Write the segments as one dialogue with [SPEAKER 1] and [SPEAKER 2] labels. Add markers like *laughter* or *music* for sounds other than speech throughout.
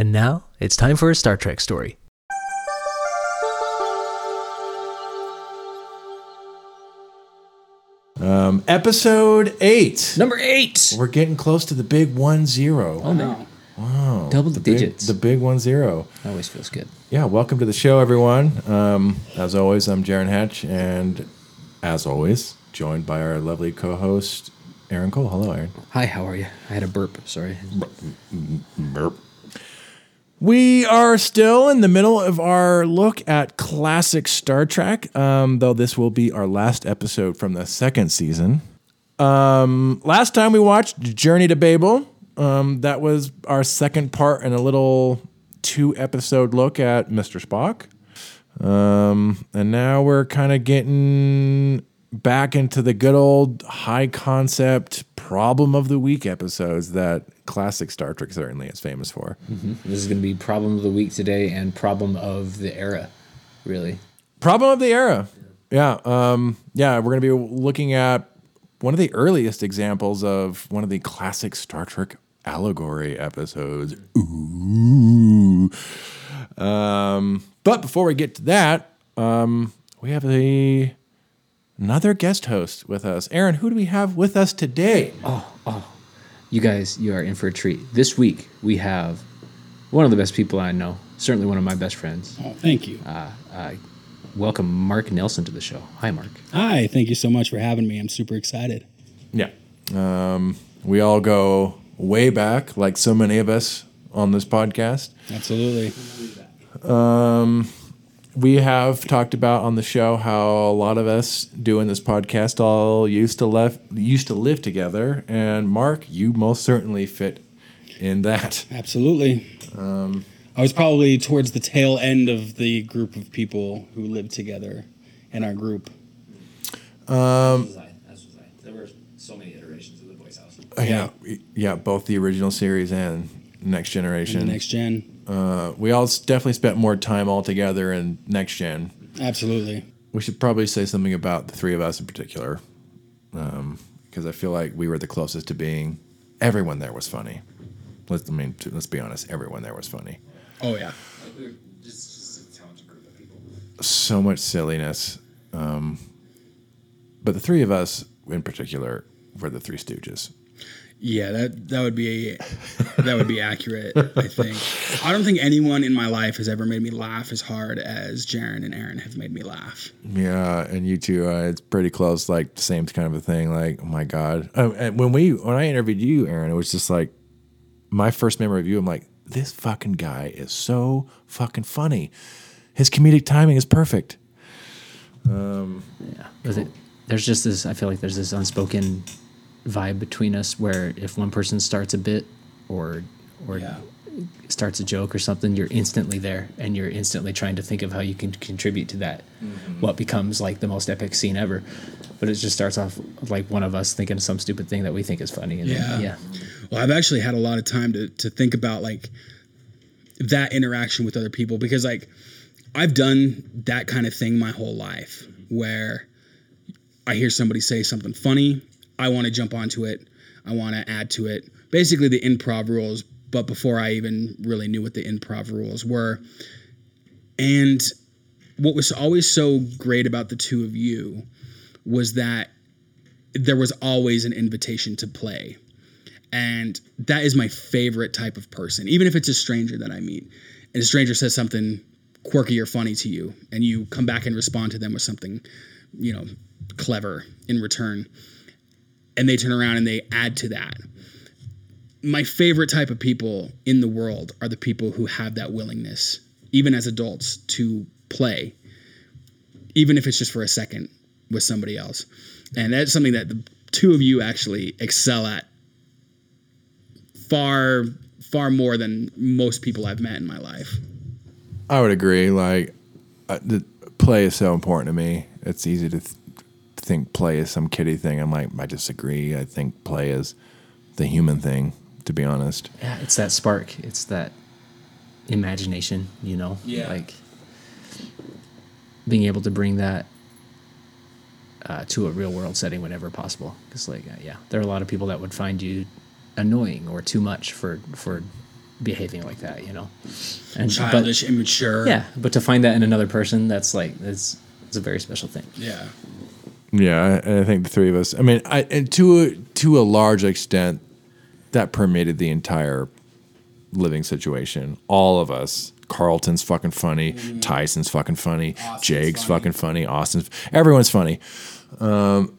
[SPEAKER 1] And now it's time for a Star Trek story.
[SPEAKER 2] Um, episode eight.
[SPEAKER 3] Number eight.
[SPEAKER 2] We're getting close to the big one zero.
[SPEAKER 3] Oh man. Wow. Double the,
[SPEAKER 2] big,
[SPEAKER 3] digits.
[SPEAKER 2] the big one zero.
[SPEAKER 3] Always feels good.
[SPEAKER 2] Yeah, welcome to the show, everyone. Um, as always, I'm Jaron Hatch, and as always, joined by our lovely co-host Aaron Cole. Hello, Aaron.
[SPEAKER 3] Hi, how are you? I had a burp. Sorry.
[SPEAKER 2] Burp. We are still in the middle of our look at classic Star Trek, um, though this will be our last episode from the second season. Um, last time we watched Journey to Babel. Um, that was our second part and a little two episode look at Mr. Spock. Um, and now we're kind of getting back into the good old high concept problem of the week episodes that classic Star Trek certainly is famous for.
[SPEAKER 3] This is going to be problem of the week today and problem of the era, really.
[SPEAKER 2] Problem of the era. Yeah. Um, yeah, we're going to be looking at one of the earliest examples of one of the classic Star Trek allegory episodes. Ooh. Um, but before we get to that, um, we have a another guest host with us. Aaron, who do we have with us today?
[SPEAKER 3] You guys, you are in for a treat. This week we have one of the best people I know, certainly one of my best friends.
[SPEAKER 4] Oh, thank you.
[SPEAKER 3] Uh, uh, welcome Marc Nielsen to the show. Hi, Marc.
[SPEAKER 4] Hi, thank you so much for having me. I'm super excited.
[SPEAKER 2] Yeah. Um, we all go way back, like so many of us on this podcast.
[SPEAKER 4] Absolutely.
[SPEAKER 2] Um, we have talked about on the show how a lot of us doing this podcast all used to left used to live together and mark you most certainly fit in that
[SPEAKER 4] Absolutely. Um, I was probably towards the tail end of the group of people who lived together in our group.
[SPEAKER 3] Um, as was I. As was I. There were so many iterations of the Boys House.
[SPEAKER 2] yeah yeah both the original series and next generation
[SPEAKER 4] The next gen.
[SPEAKER 2] uh, we all definitely spent more time all together in next gen
[SPEAKER 4] Absolutely.
[SPEAKER 2] we should probably say something about the three of us in particular because i feel like we were the closest to being everyone there was funny let's i mean let's be honest everyone there was funny
[SPEAKER 4] Oh yeah.
[SPEAKER 3] Just, just a talented group of people.
[SPEAKER 2] so much silliness. Um, but the three of us, in particular, were the Three Stooges.
[SPEAKER 4] Yeah, that that would be that would be accurate. I think. I don't think anyone in my life has ever made me laugh as hard as Jaron and Aaron have made me laugh.
[SPEAKER 2] Yeah, and you two, uh, it's pretty close, like the same kind of a thing. Like, oh my god! And when we when I interviewed you, Aaron, it was just like my first memory of you. I'm like, this fucking guy is so fucking funny. His comedic timing is perfect.
[SPEAKER 3] Yeah. Was it, there's just this, I feel like there's this unspoken vibe between us where if one person starts a bit or, or
[SPEAKER 4] Yeah.
[SPEAKER 3] starts a joke or something, you're instantly there and you're instantly trying to think of how you can contribute to that. Mm-hmm. What becomes like the most epic scene ever. But it just starts off like one of us thinking of some stupid thing that we think is funny. And then,
[SPEAKER 4] Yeah.
[SPEAKER 3] yeah.
[SPEAKER 4] Well, I've actually had a lot of time to to think about like that interaction with other people because like I've done that kind of thing my whole life where I hear somebody say something funny, I want to jump onto it, I want to add to it. Basically the improv rules, but before I even really knew what the improv rules were. And what was always so great about the two of you was that there was always an invitation to play. And that is my favorite type of person, even if it's a stranger that I meet. And a stranger says something quirky or funny to you, and you come back and respond to them with something, you know, clever in return. And they turn around and they add to that. My favorite type of people in the world are the people who have that willingness, even as adults, to play, even if it's just for a second with somebody else. And that's something that the two of you actually excel at far far more than most people I've met in my life.
[SPEAKER 2] I would agree. Like, uh, the play is so important to me. It's easy to th- think play is some kiddie thing. I'm like, I disagree. I think play is the human thing. To be honest,
[SPEAKER 3] Yeah. It's that spark. It's that imagination, you know?
[SPEAKER 4] Yeah.
[SPEAKER 3] Like being able to bring that uh, to a real world setting whenever possible. Because, like, uh, yeah, there are a lot of people that would find you annoying or too much for for behaving like that, you know. And but-
[SPEAKER 4] Childish, immature.
[SPEAKER 3] yeah, but to find that in another person, that's like that's it's a very special thing.
[SPEAKER 4] Yeah.
[SPEAKER 2] Yeah, and I think the three of us. I mean, I and to a, to a large extent, that permeated the entire living situation. All of us. Carlton's fucking funny. Tyson's fucking funny. Jake's
[SPEAKER 4] funny.
[SPEAKER 2] fucking funny. Austin's. Everyone's funny. Um,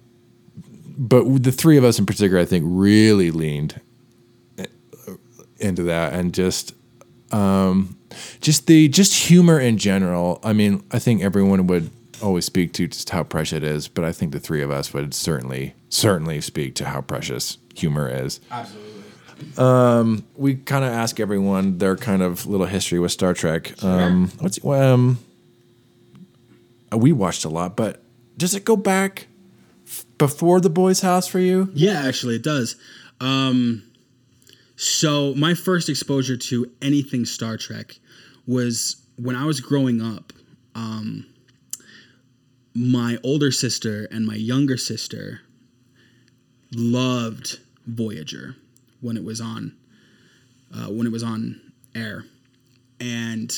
[SPEAKER 2] but the three of us in particular, I think, really leaned uh, into that and just um, just the just humor in general. I mean, I think everyone would always speak to just how precious it is, but I think the three of us would certainly certainly speak to how precious humor is.
[SPEAKER 4] Absolutely.
[SPEAKER 2] We kind of ask everyone their kind of little history with Star Trek. Um, what's um, we watched a lot, but does it go back f- before the boys' house for you?
[SPEAKER 4] Yeah, actually, it does. Um, so my first exposure to anything Star Trek was when I was growing up. Um, my older sister and my younger sister loved Voyager when it was on uh, when it was on air, and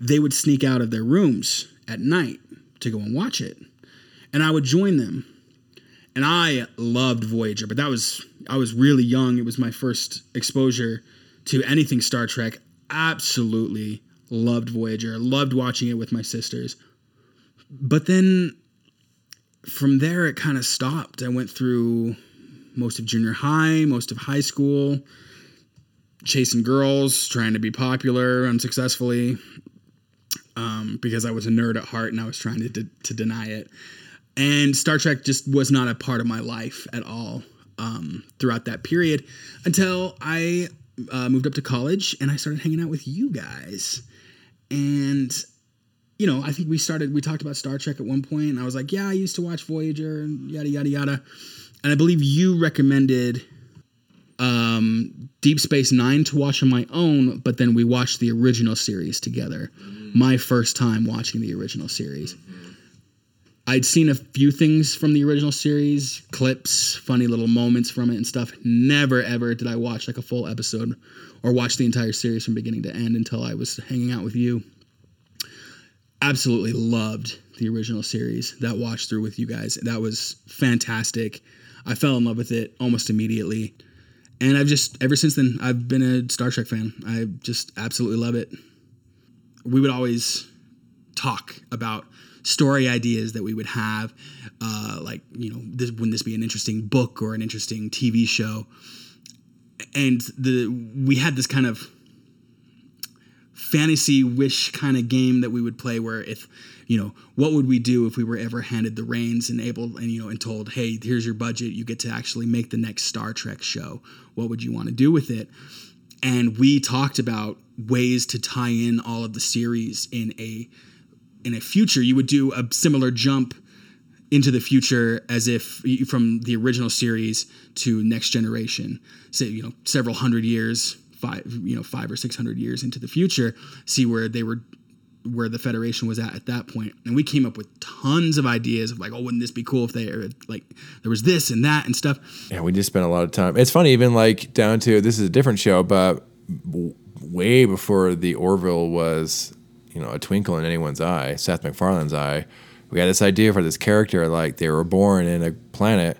[SPEAKER 4] they would sneak out of their rooms at night to go and watch it, and I would join them and I loved Voyager, but that was I was really young. It was my first exposure to anything Star Trek. Absolutely loved Voyager. Loved watching it with my sisters. But then from there it kind of stopped. I went through most of junior high, most of high school, chasing girls, trying to be popular unsuccessfully. Um, because I was a nerd at heart and I was trying to, de- to deny it and Star Trek just was not a part of my life at all um, throughout that period until I uh, moved up to college and I started hanging out with you guys. And you know, I think we started. We talked about Star Trek at one point, and I was like, "Yeah, I used to watch Voyager and yada yada yada." And I believe you recommended um, Deep Space Nine to watch on my own, but then we watched the original series together. My first time watching the original series. I'd seen a few things from the original series, clips, funny little moments from it and stuff. Never ever did I watch like a full episode or watch the entire series from beginning to end until I was hanging out with you. Absolutely loved the original series that watched through with you guys. That was fantastic. I fell in love with it almost immediately. And I've just ever since then I've been a Star Trek fan. I just absolutely love it. We would always talk about story ideas that we would have, uh, like you know, this, wouldn't this be an interesting book or an interesting TV show? And the we had this kind of fantasy wish kind of game that we would play where if you know what would we do if we were ever handed the reins and able and you know and told hey here's your budget. You get to actually make the next star trek show. What would you want to do with it? And we talked about ways to tie in all of the series in a in a future. You would do a similar jump into the future as if from the original series to next generation say you know several hundred years five you know five or six hundred years into the future see where they were where the federation was at at that point and we came up with tons of ideas of like oh wouldn't this be cool if they like there was this and that and stuff
[SPEAKER 2] Yeah, we just spent a lot of time. It's funny, even like down to this is a different show, but way before the Orville was, you know, a twinkle in anyone's eye, Seth MacFarlane's eye. We had this idea for this character, like they were born in a planet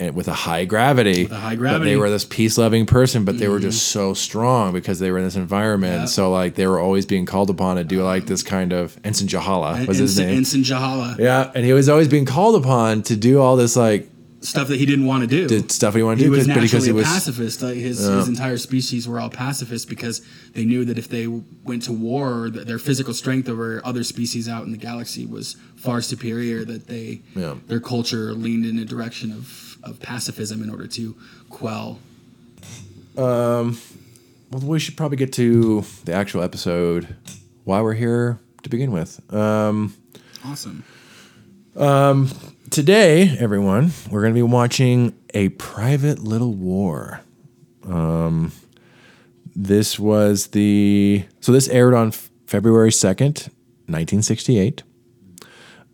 [SPEAKER 2] and with a high gravity. With
[SPEAKER 4] a high gravity. Mm-hmm.
[SPEAKER 2] they were this peace loving person, but they were just so strong because they were in this environment.
[SPEAKER 4] Yeah.
[SPEAKER 2] So like they were always being called upon to do like this kind of Ensign Jahala was his name.
[SPEAKER 4] Ensign Jahala
[SPEAKER 2] yeah, and he was always being called upon to do all this like
[SPEAKER 4] stuff that he didn't want to do
[SPEAKER 2] the stuff he wanted to
[SPEAKER 4] he
[SPEAKER 2] do
[SPEAKER 4] was
[SPEAKER 2] because-
[SPEAKER 4] naturally
[SPEAKER 2] because he
[SPEAKER 4] a
[SPEAKER 2] was
[SPEAKER 4] pacifist. Like his, his entire species were all pacifists because they knew that if they went to war, that their physical strength over other species out in the galaxy was far superior. That they
[SPEAKER 2] Yeah.
[SPEAKER 4] their culture leaned in a direction of, of pacifism in order to quell.
[SPEAKER 2] Um, well, we should probably get to the actual episode. Why we're here to begin with. Um,
[SPEAKER 4] Awesome.
[SPEAKER 2] Um, today, everyone, we're going to be watching a private little war. Um, this was the so this aired on February second, nineteen sixty eight.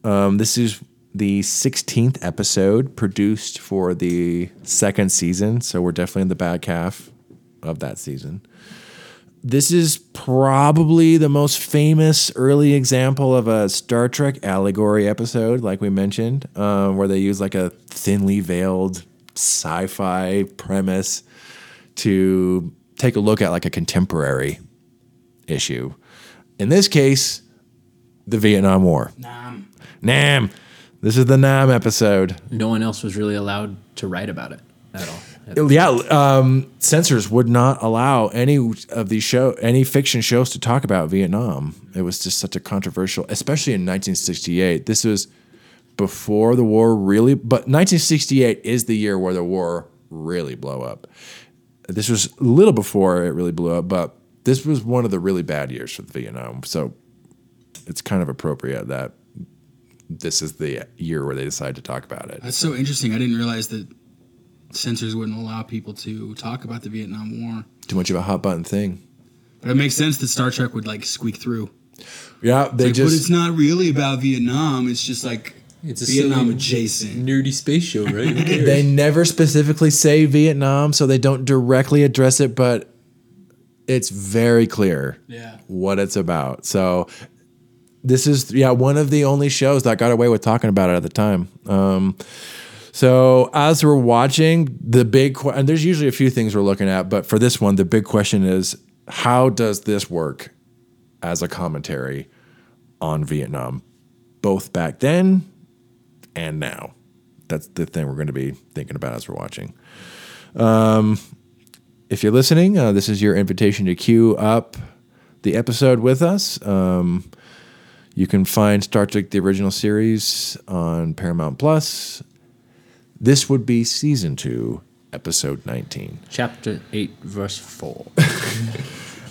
[SPEAKER 2] Um, this is the sixteenth episode produced for the second season, so we're definitely in the back half of that season. This is probably the most famous early example of a Star Trek allegory episode, like we mentioned, um, where they use like a thinly veiled sci-fi premise to take a look at like a contemporary issue. In this case, the Vietnam War.
[SPEAKER 4] Nam.
[SPEAKER 2] Nam. This is the Nam episode.
[SPEAKER 3] No one else was really allowed to write about it at all.
[SPEAKER 2] Yeah, um, censors would not allow any of these show, any fiction shows to talk about Vietnam. It was just such a controversial, especially in 1968. This was before the war really, but 1968 is the year where the war really blew up. This was a little before it really blew up, but this was one of the really bad years for the Vietnam. So it's kind of appropriate that this is the year where they decided to talk about it.
[SPEAKER 4] That's so interesting. I didn't realize that censors wouldn't allow people to talk about the Vietnam War.
[SPEAKER 2] Too much of a hot button thing.
[SPEAKER 4] But it makes sense that Star Trek would like squeak through.
[SPEAKER 2] Yeah, they
[SPEAKER 4] Like, but it's not really about Vietnam. It's just like
[SPEAKER 3] It's a
[SPEAKER 4] Vietnam adjacent.
[SPEAKER 3] Nerdy space show, right? *laughs*
[SPEAKER 2] They never specifically say Vietnam, so they don't directly address it, but it's very clear
[SPEAKER 4] Yeah.
[SPEAKER 2] what it's about. So this is yeah one of the only shows that got away with talking about it at the time. Um, so as we're watching, the big que- and there's usually a few things we're looking at, but for this one, the big question is how does this work as a commentary on Vietnam, both back then and now? That's the thing we're going to be thinking about as we're watching. Um, if you're listening, uh, this is your invitation to queue up the episode with us. Um, you can find Star Trek: The Original Series on Paramount Plus. This would be season two, episode 19.
[SPEAKER 3] Chapter 8, verse 4. *laughs*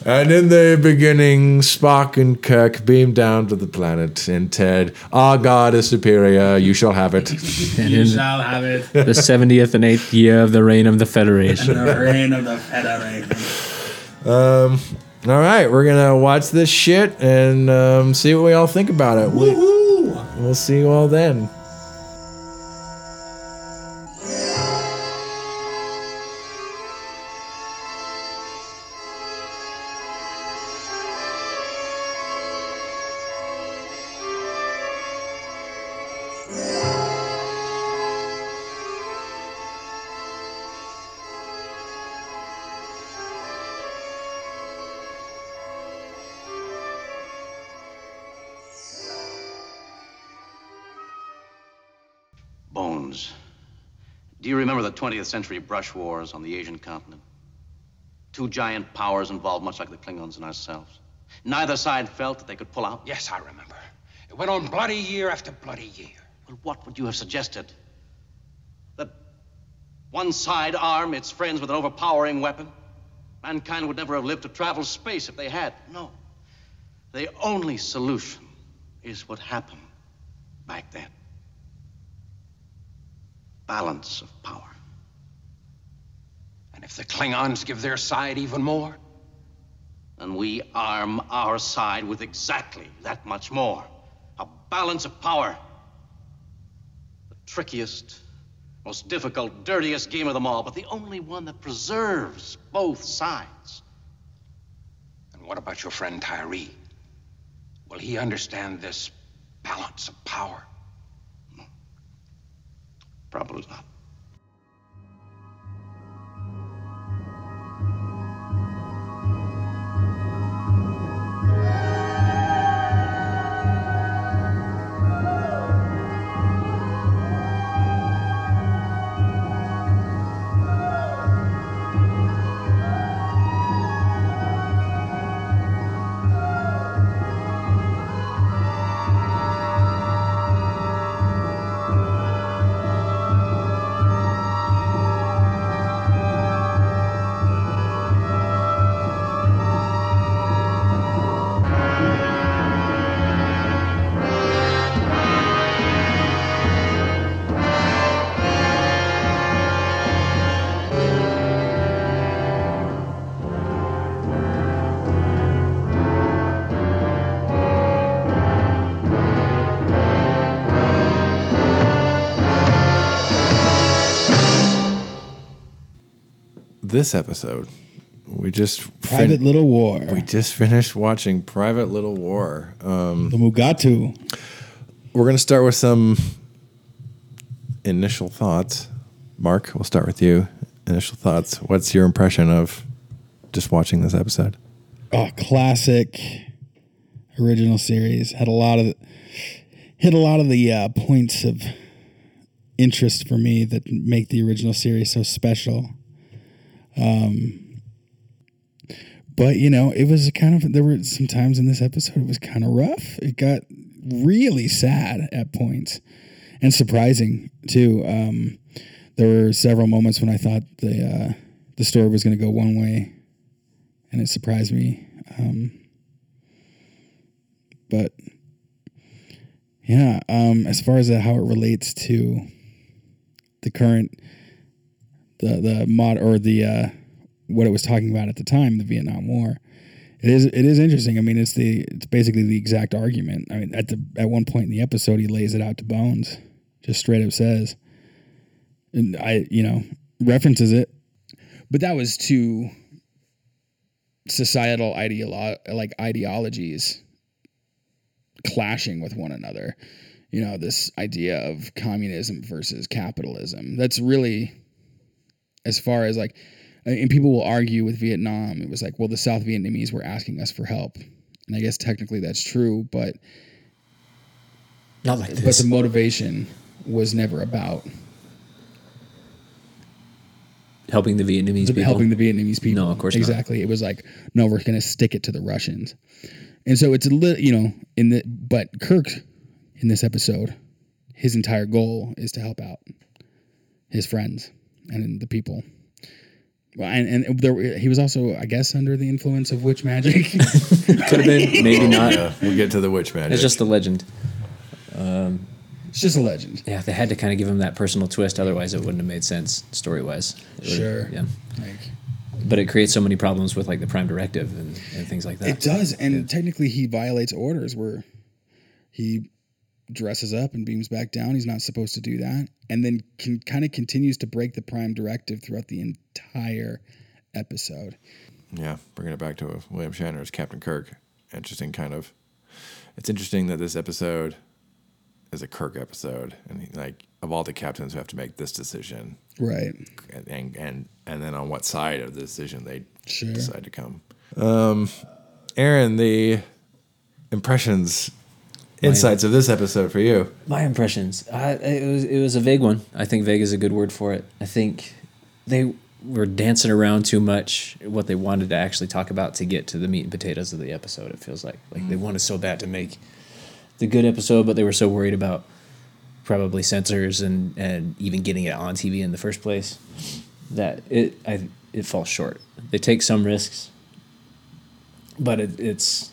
[SPEAKER 2] And in the beginning, Spock and Kirk beam down to the planet, and Ted, our God is superior, you shall have it. *laughs*
[SPEAKER 4] You shall have it.
[SPEAKER 3] the *laughs* 70th and 8th year of the reign of the Federation.
[SPEAKER 4] the reign of the Federation.
[SPEAKER 2] Um, All right, we're going to watch this shit and um, see what we all think about it. We, we'll see you all then.
[SPEAKER 5] Bones. Do you remember the 20th century brush wars on the Asian continent? Two giant powers involved, much like the Klingons and ourselves. Neither side felt that they could pull out.
[SPEAKER 6] Yes, I remember. It went on bloody year after bloody year.
[SPEAKER 5] Well, what would you have suggested? That one side arm its friends with an overpowering weapon? Mankind would never have lived to travel space if they had. No. The only solution is what happened back then balance of power.
[SPEAKER 6] And if the Klingons give their side even more,
[SPEAKER 5] then we arm our side with exactly that much more. A balance of power. The trickiest, most difficult, dirtiest game of them all, but the only one that preserves both sides.
[SPEAKER 6] and what about your friend Tyree? Will he understand this balance of power?
[SPEAKER 5] Probably not.
[SPEAKER 2] This episode We just
[SPEAKER 4] Private
[SPEAKER 2] fin-
[SPEAKER 4] Little War.
[SPEAKER 2] we just finished watching Private Little War. Um,
[SPEAKER 4] the Mugato.
[SPEAKER 2] we're gonna start with some initial thoughts. Marc, we'll start with you. Initial thoughts. What's your impression of just watching this episode?
[SPEAKER 4] Oh, classic original series. Had a lot of hit a lot of the uh, points of interest for me that make the original series so special. Um, but you know, it was kind of there were some times in this episode it was kind of rough. It got really sad at points and surprising too. Um, there were several moments when I thought the uh, the story was going to go one way, and it surprised me. Um, but yeah, um, as far as how it relates to the current, the the mod or the uh, what it was talking about at the time, the Vietnam War, it is it is interesting. I mean, it's the it's basically the exact argument. I mean, at the at one point in the episode, he lays it out to Bones, just straight up says, and I you know references it, but that was to societal ideolo- like ideologies clashing with one another. You know, this idea of communism versus capitalism. That's really as far as like and people will argue with Vietnam. It was like, well, the South Vietnamese were asking us for help. And I guess technically that's true, but
[SPEAKER 3] Not like this.
[SPEAKER 4] but the motivation was never about
[SPEAKER 3] Helping the Vietnamese people.
[SPEAKER 4] helping the Vietnamese people.
[SPEAKER 3] No, of course not.
[SPEAKER 4] exactly. It was like, no, we're going to stick it to the Russians, and so it's a little, you know, in the but Kirk in this episode, his entire goal is to help out his friends and the people. Well, and, and there, he was also, I guess, under the influence of witch magic. *laughs*
[SPEAKER 3] Could have been, maybe not.
[SPEAKER 2] Yeah, *laughs* we'll get to the witch magic.
[SPEAKER 3] It's just a legend.
[SPEAKER 4] Um, it's just a legend.
[SPEAKER 3] Yeah, they had to kind of give him that personal twist, otherwise it wouldn't have made sense story wise.
[SPEAKER 4] Sure.
[SPEAKER 3] Yeah.
[SPEAKER 4] Like,
[SPEAKER 3] But it creates so many problems with like the Prime Directive and, and things like that.
[SPEAKER 4] It does, and technically he violates orders where he dresses up and beams back down. He's not supposed to do that, and then can kind of continues to break the prime directive throughout the entire episode.
[SPEAKER 2] Yeah, bringing it back to William Shatner as Captain Kirk. Interesting, kind of. It's interesting that this episode is a Kirk episode, and he, like of all the captains who have to make this decision,
[SPEAKER 4] Right.
[SPEAKER 2] and and and, and then on what side of the decision they
[SPEAKER 4] Sure.
[SPEAKER 2] decide to come. Um, Aaron, the impressions, insights of this episode for you.
[SPEAKER 3] My impressions. Uh, it was it was a vague one. I think vague is a good word for it. I think they were dancing around too much what they wanted to actually talk about to get to the meat and potatoes of the episode. It feels like like they wanted so bad to make the good episode, but they were so worried about probably censors and and even getting it on TV in the first place that it I it falls short. They take some risks, but it, it's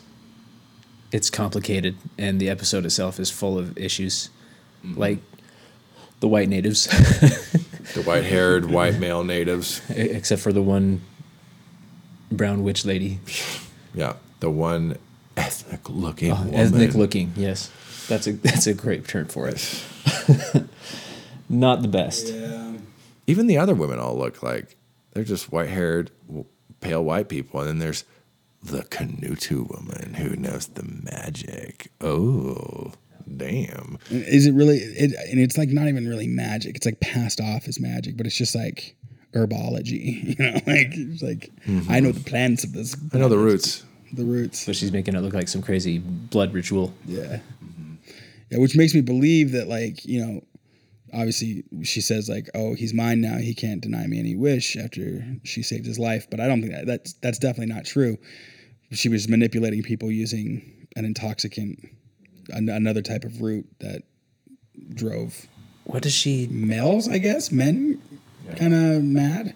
[SPEAKER 3] it's complicated and the episode itself is full of issues mm-hmm. like the white natives *laughs*
[SPEAKER 2] The white-haired, white male natives. *laughs*
[SPEAKER 3] except for the one brown witch lady *laughs*
[SPEAKER 2] Yeah, the one ethnic-looking uh, woman.
[SPEAKER 3] ethnic looking yes that's a that's a great term for it not the best
[SPEAKER 2] even the other women all look like they're just white haired, pale white people. And then there's the Kanutu woman who knows the magic. Oh, damn.
[SPEAKER 4] Is it really? It, and it's like not even really magic. It's like passed off as magic, but it's just like herbology. *laughs* You know, *laughs* like it's like I know mm-hmm. the plants of this.
[SPEAKER 2] I know the roots.
[SPEAKER 4] The roots.
[SPEAKER 3] but she's making it look like some crazy blood ritual
[SPEAKER 4] Yeah. Mm-hmm. Yeah, which makes me believe that like, you know, obviously she says like, "Oh, he's mine now. He can't deny me any wish after she saved his life." But I don't think that that's that's definitely not true. She was manipulating people using an intoxicant an- another type of root that drove
[SPEAKER 3] what does she
[SPEAKER 4] males, I guess, men kind of mad.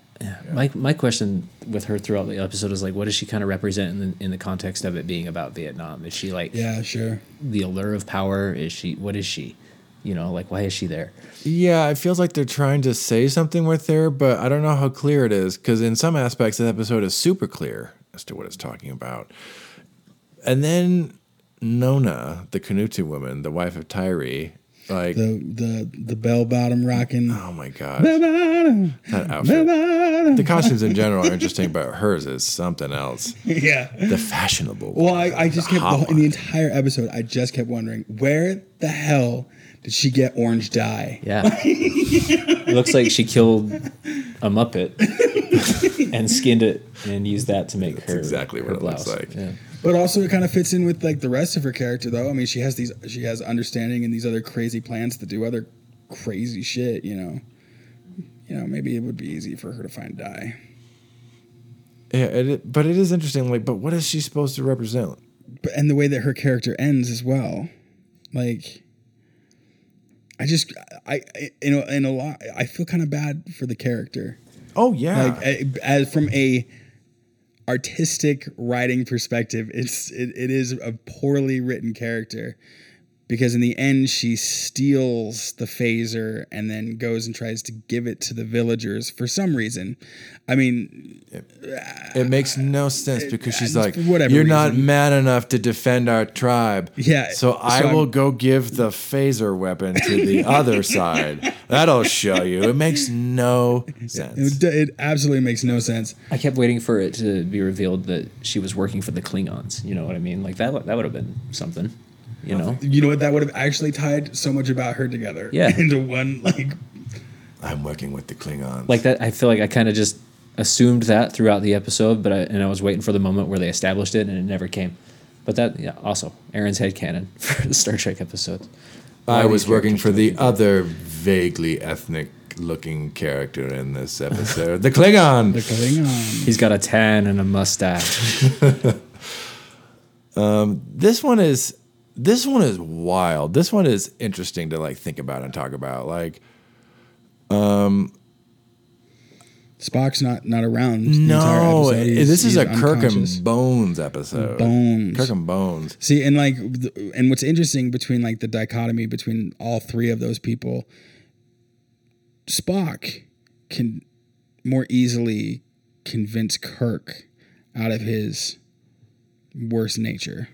[SPEAKER 3] my my question with her throughout the episode is like what does she kind of represent in the, in the context of it being about Vietnam is she like
[SPEAKER 4] Yeah, sure.
[SPEAKER 3] the allure of power is she what is she you know like why is she there
[SPEAKER 2] Yeah, it feels like they're trying to say something with her, but I don't know how clear it is because in some aspects, the episode is super clear as to what it's talking about. And then Nona, the Kanutu woman, the wife of Tyree, Like,
[SPEAKER 4] The the the bell bottom rocking.
[SPEAKER 2] oh my god, that outfit. The costumes in general are interesting, but hers is something else. *laughs*
[SPEAKER 4] yeah.
[SPEAKER 2] The fashionable.
[SPEAKER 4] Well, I, I just kept
[SPEAKER 2] hot
[SPEAKER 4] the, in the entire episode. I just kept wondering where the hell did she get orange dye?
[SPEAKER 3] Yeah. *laughs* it looks like she killed a Muppet *laughs* and skinned it and used that to make her
[SPEAKER 2] exactly what
[SPEAKER 3] her
[SPEAKER 2] it looks like.
[SPEAKER 3] Yeah.
[SPEAKER 4] But also, it kind of fits in with like the rest of her character, though. I mean, she has these, she has understanding and these other crazy plans to do other crazy shit. You know, you know, maybe it would be easy for her to find dye.
[SPEAKER 2] Yeah, it, but it is interesting. Like, but what is she supposed to represent?
[SPEAKER 4] But and the way that her character ends as well, like. I just, I, I you know, in a lot, I feel kind of bad for the character.
[SPEAKER 2] Oh yeah,
[SPEAKER 4] like as from a artistic writing perspective it's it, it is a poorly written character because in the end she steals the phaser and then goes and tries to give it to the villagers for some reason i mean
[SPEAKER 2] it makes no sense because she's
[SPEAKER 4] uh,
[SPEAKER 2] like,
[SPEAKER 4] whatever
[SPEAKER 2] "You're not
[SPEAKER 4] reason."
[SPEAKER 2] man enough to defend our tribe." *laughs*
[SPEAKER 4] Yeah,
[SPEAKER 2] so I
[SPEAKER 4] so I'm-
[SPEAKER 2] will go give the phaser weapon to the *laughs* other side. That'll show you. It makes no sense.
[SPEAKER 4] it, it absolutely makes no sense
[SPEAKER 3] I kept waiting for it to be revealed that she was working for the Klingons. You know what I mean? Like that. That would have been something. You know?
[SPEAKER 4] you know what that would have actually tied so much about her together
[SPEAKER 3] Yeah. *laughs*
[SPEAKER 4] into one like
[SPEAKER 2] I'm working with the Klingons.
[SPEAKER 3] Like that. I feel like I kind of just assumed that throughout the episode, but I, and I was waiting for the moment where they established it, and it never came. But that, yeah. Also, Aaron's head canon *laughs* for the Star Trek episode.
[SPEAKER 2] I was working for the other vaguely ethnic looking character in this episode, the Klingon.
[SPEAKER 4] the Klingon.
[SPEAKER 3] He's got a tan and a mustache. *laughs*
[SPEAKER 2] Um, this one is this one is wild. This one is interesting to like think about and talk about. Like um,
[SPEAKER 4] Spock's not not around.
[SPEAKER 2] no,
[SPEAKER 4] episode. He's-
[SPEAKER 2] this is a Kirk and Bones episode.
[SPEAKER 4] Bones.
[SPEAKER 2] Kirk and Bones.
[SPEAKER 4] See, and like, and what's interesting between like the dichotomy between all three of those people, Spock can more easily convince Kirk out of his worst nature.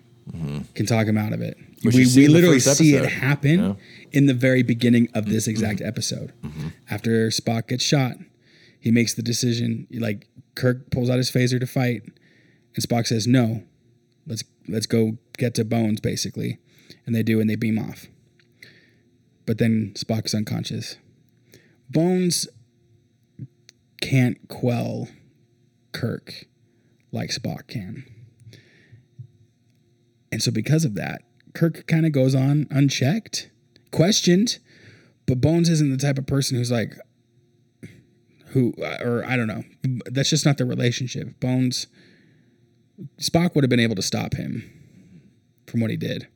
[SPEAKER 4] Can talk him out of it.
[SPEAKER 2] Mm-hmm. Which
[SPEAKER 4] we we literally see it happen
[SPEAKER 2] yeah.
[SPEAKER 4] in the very beginning of this exact episode. After Spock gets shot, he makes the decision. Like Kirk pulls out his phaser to fight, and Spock says, "No, let's let's go get to Bones," basically, and they do, and they beam off. But then Spock's unconscious. Bones can't quell Kirk like Spock can. And so because of that, Kirk kind of goes on unchecked, questioned, but Bones isn't the type of person who's like who uh, or I don't know. That's just not the relationship. Bones Spock would have been able to stop him from what he did.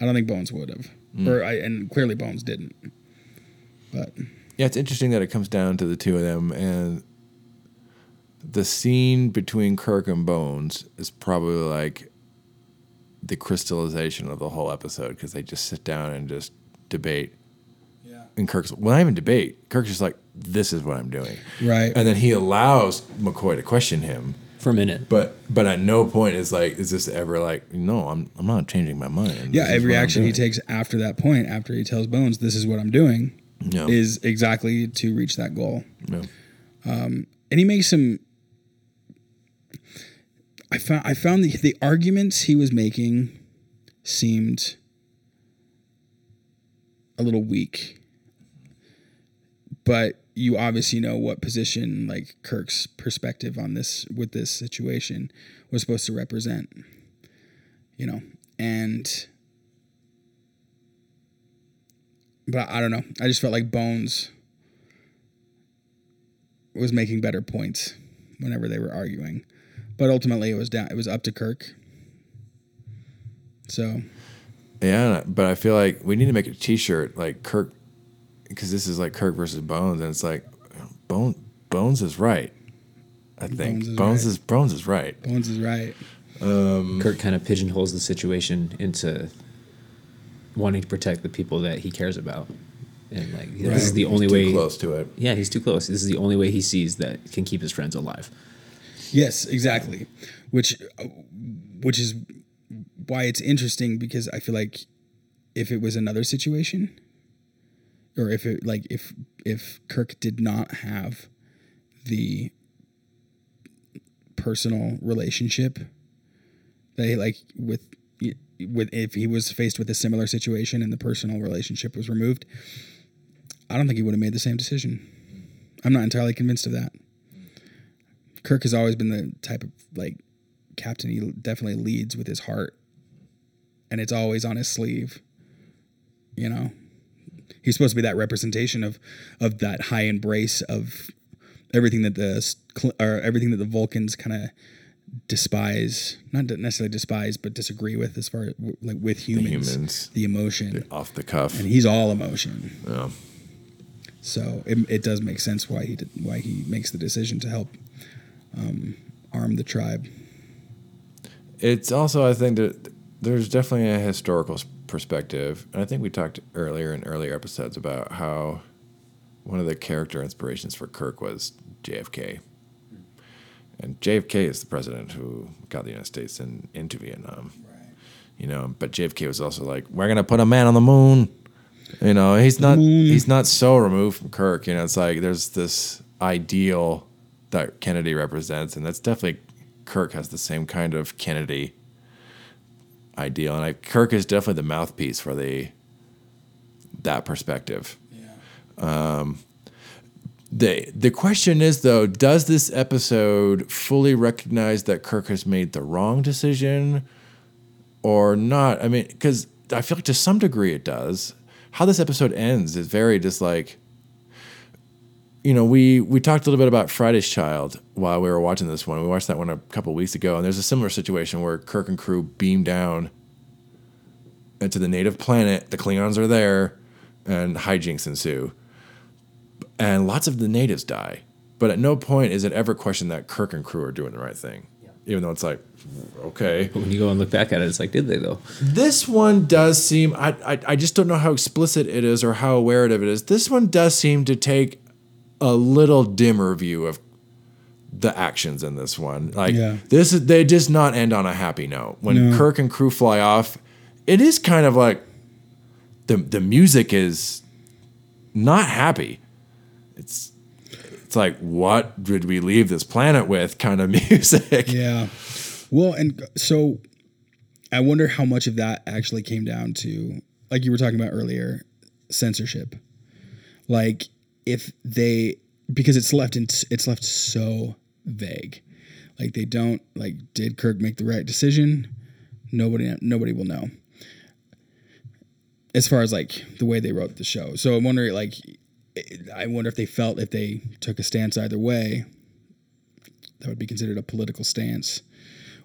[SPEAKER 4] I don't think Bones would have. Hmm. Or I, and clearly Bones didn't. But
[SPEAKER 2] Yeah, it's interesting that it comes down to the two of them, and the scene between Kirk and Bones is probably like the crystallization of the whole episode because they just sit down and just debate.
[SPEAKER 4] Yeah.
[SPEAKER 2] And Kirk's well, not even debate. Kirk's just like, "This is what I'm doing,"
[SPEAKER 4] Right.
[SPEAKER 2] And then he allows McCoy to question him,
[SPEAKER 3] for a minute.
[SPEAKER 2] but but at no point is like, is this ever like, no, I'm I'm not changing my mind.
[SPEAKER 4] yeah,
[SPEAKER 2] This
[SPEAKER 4] every action he takes after that point, after he tells Bones, "This is what I'm doing,"
[SPEAKER 2] Yeah.
[SPEAKER 4] is exactly to reach that goal.
[SPEAKER 2] Yeah.
[SPEAKER 4] Um, and he makes some I found I found the, the arguments he was making seemed a little weak. But you obviously know what position like Kirk's perspective on this with this situation was supposed to represent. You know, and but I don't know. I just felt like Bones was making better points whenever they were arguing. But ultimately, it was down. It was up to Kirk. So
[SPEAKER 2] Yeah, but I feel like we need to make a T-shirt like Kirk, because this is like Kirk versus Bones, and it's like Bone Bones is right. I think
[SPEAKER 4] Bones is
[SPEAKER 2] Bones
[SPEAKER 4] right.
[SPEAKER 2] is Bones is right.
[SPEAKER 4] Bones is right.
[SPEAKER 3] Um, Kirk kind of pigeonholes the situation into wanting to protect the people that he cares about, and like this is the
[SPEAKER 2] He's
[SPEAKER 3] only
[SPEAKER 2] too
[SPEAKER 3] way.
[SPEAKER 2] close to it.
[SPEAKER 3] Yeah, he's too close. This is the only way he sees that can keep his friends alive.
[SPEAKER 4] Yes, exactly. Which, which is why it's interesting because I feel like if it was another situation, or if it like if if Kirk did not have the personal relationship they like with with if he was faced with a similar situation and the personal relationship was removed i don't think he would have made the same decision i'm not entirely convinced of that kirk has always been the type of like captain he definitely leads with his heart and it's always on his sleeve you know he's supposed to be that representation of of that high embrace of everything that the or everything that the Vulcans kind of despise, not necessarily despise, but disagree with as far as like with humans,
[SPEAKER 2] humans.
[SPEAKER 4] the emotion,
[SPEAKER 2] Off the cuff.
[SPEAKER 4] and he's all emotion.
[SPEAKER 2] Yeah.
[SPEAKER 4] So it, it does make sense why he did, why he makes the decision to help um, arm the tribe.
[SPEAKER 2] It's also, I think that there's definitely a historical perspective, and I think we talked earlier in earlier episodes about how one of the character inspirations for Kirk was JFK, and JFK is the president who got the United States in, into Vietnam. You know, but JFK was also like, "We're gonna put a man on the moon." You know, he's not he's not so removed from Kirk. You know, it's like there's this ideal that Kennedy represents, and that's definitely Kirk has the same kind of Kennedy ideal, and I, Kirk is definitely the mouthpiece for the that perspective. Um, the the question is though, does this episode fully recognize that Kirk has made the wrong decision, or not? I mean, because I feel like to some degree it does. How this episode ends is very just like you know, we we talked a little bit about Friday's Child while we were watching this one. We watched that one a couple weeks ago, and there's a similar situation where Kirk and crew beam down into the native planet. The Klingons are there, and hijinks ensue, and lots of the natives die. But at no point is it ever questioned that Kirk and crew are doing the right thing, even though it's like, okay.
[SPEAKER 3] But when you go and look back at it, it's like, did they though?
[SPEAKER 2] This one does seem. I, I I just don't know how explicit it is or how aware of it is. This one does seem to take a little dimmer view of the actions in this one. Like
[SPEAKER 4] Yeah.
[SPEAKER 2] this is they just not end on a happy note. When Kirk and crew fly off, it is kind of like the the music is not happy. It's it's like what did we leave this planet with kind of *laughs* music.
[SPEAKER 4] Yeah. Well, and so I wonder how much of that actually came down to, like you were talking about earlier, censorship. Like if they, because it's left in, it's left so vague. Like they don't like, did Kirk make the right decision? Nobody, nobody will know. As far as like the way they wrote the show, so I'm wondering, like, I wonder if they felt if they took a stance either way, that would be considered a political stance,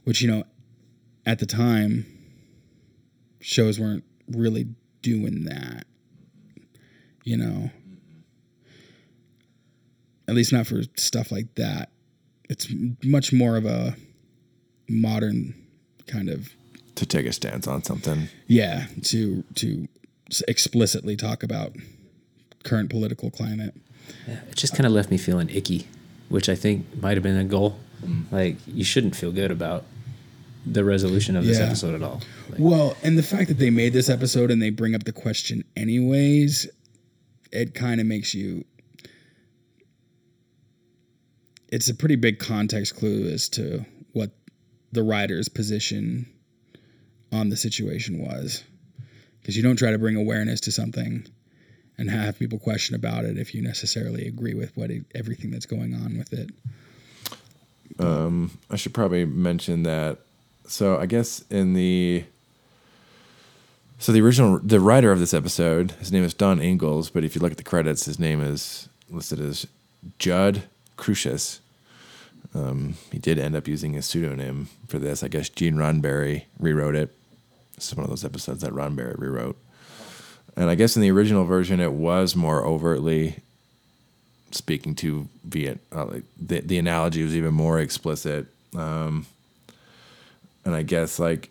[SPEAKER 4] which you know, at the time, shows weren't really doing that. You know, at least not for stuff like that. It's much more of a modern kind of
[SPEAKER 2] To take a stance on something.
[SPEAKER 4] yeah to to explicitly talk about current political climate.
[SPEAKER 3] It just kind of left me feeling icky, which I think might have been a goal. Like you shouldn't feel good about the resolution of this
[SPEAKER 4] Yeah.
[SPEAKER 3] episode at all. Like,
[SPEAKER 4] Well, and the fact that they made this episode and they bring up the question anyways, it kind of makes you. It's a pretty big context clue as to what the writer's position on the situation was. Because you don't try to bring awareness to something and have people question about it if you necessarily agree with what everything that's going on with it.
[SPEAKER 2] Um, I should probably mention that. So I guess in the so the original the writer of this episode, his name is Don Ingalls, but if you look at the credits, his name is listed as Jud Crucis. Um, he did end up using a pseudonym for this. I guess Gene Roddenberry rewrote it. Is one of those episodes that Roddenberry rewrote. And I guess in the original version, it was more overtly speaking to Viet. Uh, like the the analogy was even more explicit, um, and I guess like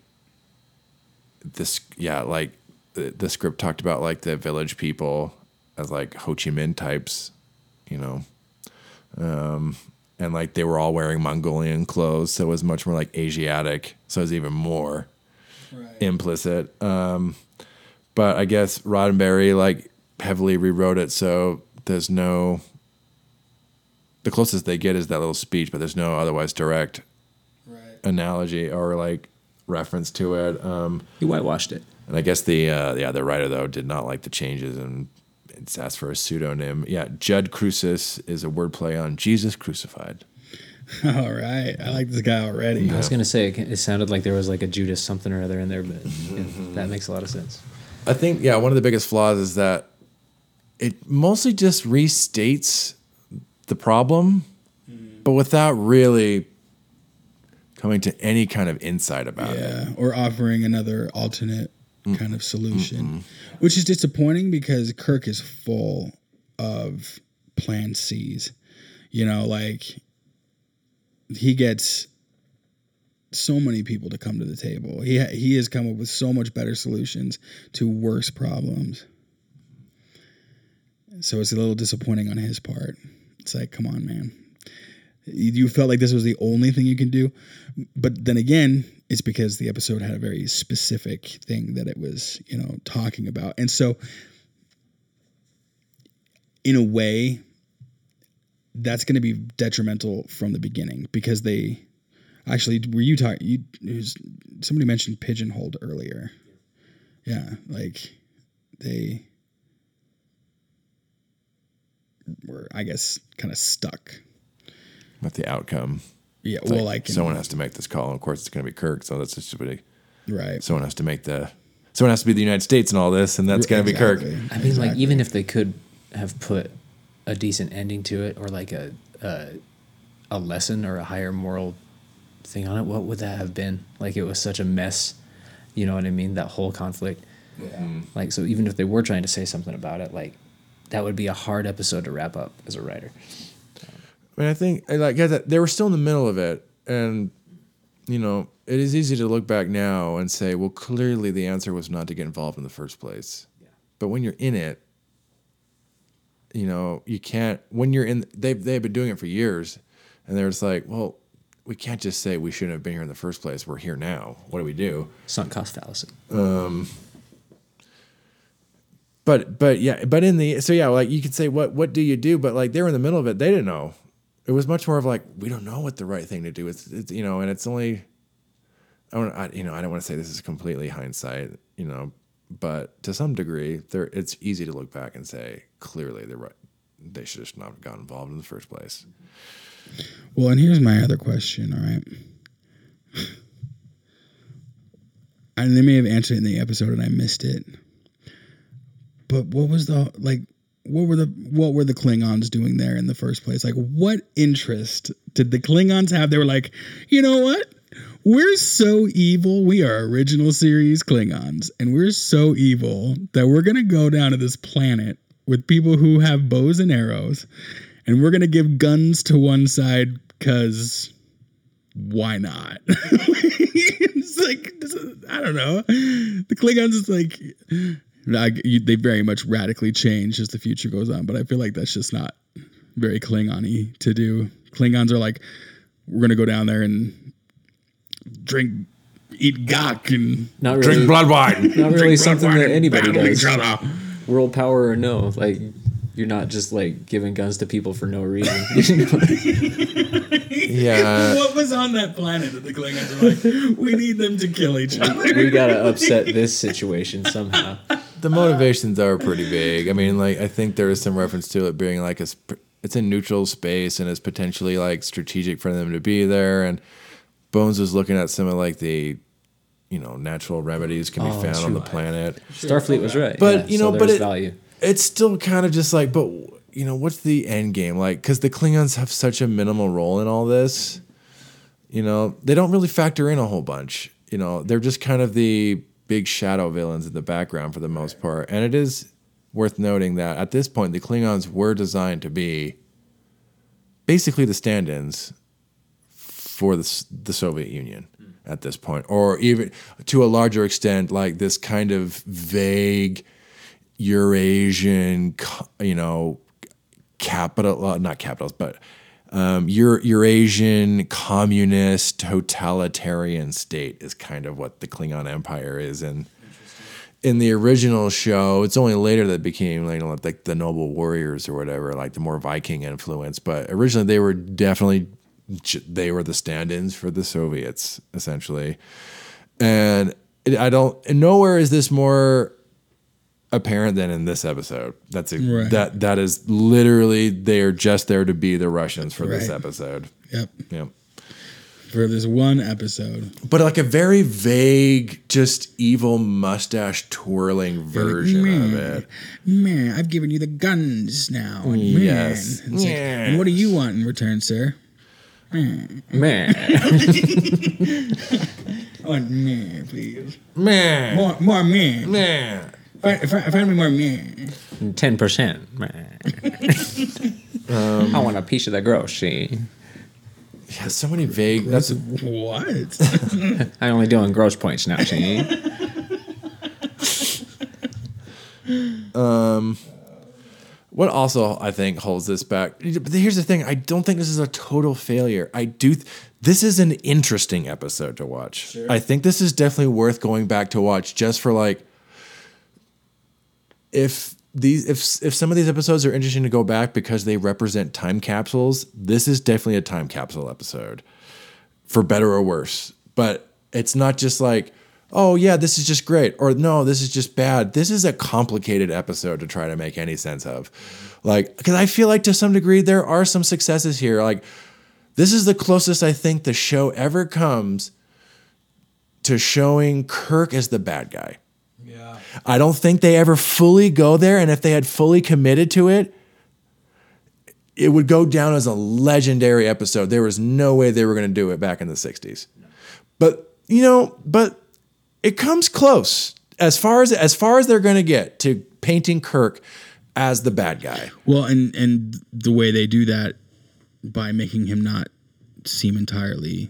[SPEAKER 2] this, yeah, like the, the script talked about like the village people as like Ho Chi Minh types, you know, um, and like they were all wearing Mongolian clothes, so it was much more like Asiatic, so it was even more implicit. Um, but I guess Roddenberry like heavily rewrote it so there's no. The closest they get is that little speech, but there's no otherwise direct analogy or like reference to it. Um,
[SPEAKER 3] He whitewashed it.
[SPEAKER 2] and I guess the uh, yeah the writer though did not like the changes and it's asked for a pseudonym. Yeah, Jud Crucis is a wordplay on Jesus crucified. *laughs*
[SPEAKER 4] All right, I like this guy already.
[SPEAKER 3] I was gonna say it, it sounded like there was like a Judas something or other in there, but *laughs* yeah, mm-hmm. that makes a lot of sense.
[SPEAKER 2] I think yeah one of the biggest flaws is that it mostly just restates the problem, mm. but without really coming to any kind of insight about it.
[SPEAKER 4] Yeah, or offering another alternate Mm. kind of solution, which is disappointing because Kirk is full of plan C's. You know, like he gets so many people to come to the table. He ha- he has come up with so much better solutions to worse problems. So it's a little disappointing on his part. It's like, come on, man. You felt like this was the only thing you can do, but then again, it's because the episode had a very specific thing that it was, you know, talking about. And so in a way, that's going to be detrimental from the beginning because they actually were you talking you was, somebody mentioned pigeonholed earlier. Yeah, like they were I guess kind of stuck.
[SPEAKER 2] With the outcome,
[SPEAKER 4] Yeah,
[SPEAKER 2] It's
[SPEAKER 4] well like in-
[SPEAKER 2] someone has to make this call. And of course, it's going to be Kirk, so that's just what
[SPEAKER 4] right.
[SPEAKER 2] someone has to make the. Someone has to be the United States and all this, and that's going to be Kirk.
[SPEAKER 3] I mean, like even if they could have put a decent ending to it, or like a a, a lesson or a higher moral thing on it, what would that have been? Like it was such a mess. You know what I mean? That whole conflict. Yeah. Mm-hmm. Like so, even if they were trying to say something about it, like that would be a hard episode to wrap up as a writer.
[SPEAKER 2] I mean, I think like they were still in the middle of it, and you know, it is easy to look back now and say, well, clearly the answer was not to get involved in the first place. Yeah. But when you're in it, you know, you can't. When you're in, they've they've been doing it for years, and they're just like, well, we can't just say we shouldn't have been here in the first place. We're here now. What do we do?
[SPEAKER 3] Sunk cost fallacy.
[SPEAKER 2] Um, But but yeah, but in the so yeah, like you could say what what do you do? But like they were in the middle of it, they didn't know. It was much more of like we don't know what the right thing to do. is. it's you know, and it's only. I don't I, you know I don't want to say this is completely hindsight, you know, but to some degree, there it's easy to look back and say clearly they're right. They should just not have gotten involved in the first place.
[SPEAKER 4] Well, and here's my other question, all right? And they may have answered it in the episode and I missed it. But what was the like what were the what were the Klingons doing there in the first place? Like what interest did the Klingons have? They were like, "You know what? We're so evil. We are original series Klingons, and we're so evil that we're to go down to this planet with people who have bows and arrows and we're gonna give guns to one side because why not? *laughs* it's like I don't know. The Klingons is like like, you- they very much radically change as the future goes on, but I feel like that's just not very Klingon-y to do. Klingons are like, we're gonna go down there and drink, eat gagh and
[SPEAKER 3] Not really.
[SPEAKER 2] blood wine.
[SPEAKER 3] Not really something that anybody does. World power or no, like you're not just like giving guns to people for no reason. *laughs* *laughs*
[SPEAKER 2] yeah,
[SPEAKER 4] What was on that planet that the Klingons were like, we need them to kill each other?
[SPEAKER 3] we gotta upset this situation somehow. *laughs*
[SPEAKER 2] the motivations are pretty big. I mean, like I think there is some reference to it being like a it's in neutral space and it's potentially like strategic for them to be there. And Bones was looking at some of like the you know natural remedies can be
[SPEAKER 3] Oh,
[SPEAKER 2] found on the planet.
[SPEAKER 3] Starfleet was right.
[SPEAKER 2] But,
[SPEAKER 3] yeah,
[SPEAKER 2] you
[SPEAKER 3] so
[SPEAKER 2] know, but it-
[SPEAKER 3] value.
[SPEAKER 2] It's still kind of just like, but you know, what's the end game like? Because the Klingons have such a minimal role in all this. You know, they don't really factor in a whole bunch. You know, they're just kind of the big shadow villains in the background for the most part. And it is worth noting that at this point, the Klingons were designed to be basically the stand-ins for the, the Soviet Union at this point, or even to a larger extent, like this kind of vague Eurasian, you know, capital, not capitals, but um, Euro- Eurasian communist totalitarian state is kind of what the Klingon Empire is, and in the original show, it's only later that became like, like the noble warriors or whatever, like the more Viking influence. But originally, they were definitely they were the stand-ins for the Soviets essentially, and it, I don't. Nowhere is this more apparent than in this episode. That's a,
[SPEAKER 4] Right.
[SPEAKER 2] that that is literally they are just there to be the Russians for this episode.
[SPEAKER 4] Yep.
[SPEAKER 2] Yep.
[SPEAKER 4] For this one episode.
[SPEAKER 2] But like a very vague, just evil mustache twirling version of it.
[SPEAKER 4] Man, I've given you the guns now. Man.
[SPEAKER 2] Yes.
[SPEAKER 4] It's like, and what do you want in return, sir?
[SPEAKER 3] Man, *laughs*
[SPEAKER 4] I want man, please.
[SPEAKER 2] Man,
[SPEAKER 4] More, more man.
[SPEAKER 2] man.
[SPEAKER 4] Find, find, find me more man.
[SPEAKER 3] ten percent. Man, um, I want a piece of the grocery.
[SPEAKER 2] Yeah, so many vague. That's
[SPEAKER 4] What? *laughs*
[SPEAKER 3] I only doing gross points now. See, um,
[SPEAKER 2] what also I think holds this back. But here's the thing: I don't think this is a total failure. I do. Th- this is an interesting episode to watch. I think this is definitely worth going back to watch just for like if these if if some of these episodes are interesting to go back because they represent time capsules. This is definitely a time capsule episode, for better or worse. But it's not just like. Oh yeah, this is just great, or no, this is just bad. This is a complicated episode to try to make any sense of, like because I feel like to some degree there are some successes here. Like this is the closest I think the show ever comes to showing Kirk as the bad guy. I don't think they ever fully go there. And if they had fully committed to it, it would go down as a legendary episode. There was no way they were going to do it back in the 60s. But, you know, but it comes close as far as as far as they're going to get to painting Kirk as the bad guy.
[SPEAKER 4] Well, and and the way they do that by making him not seem entirely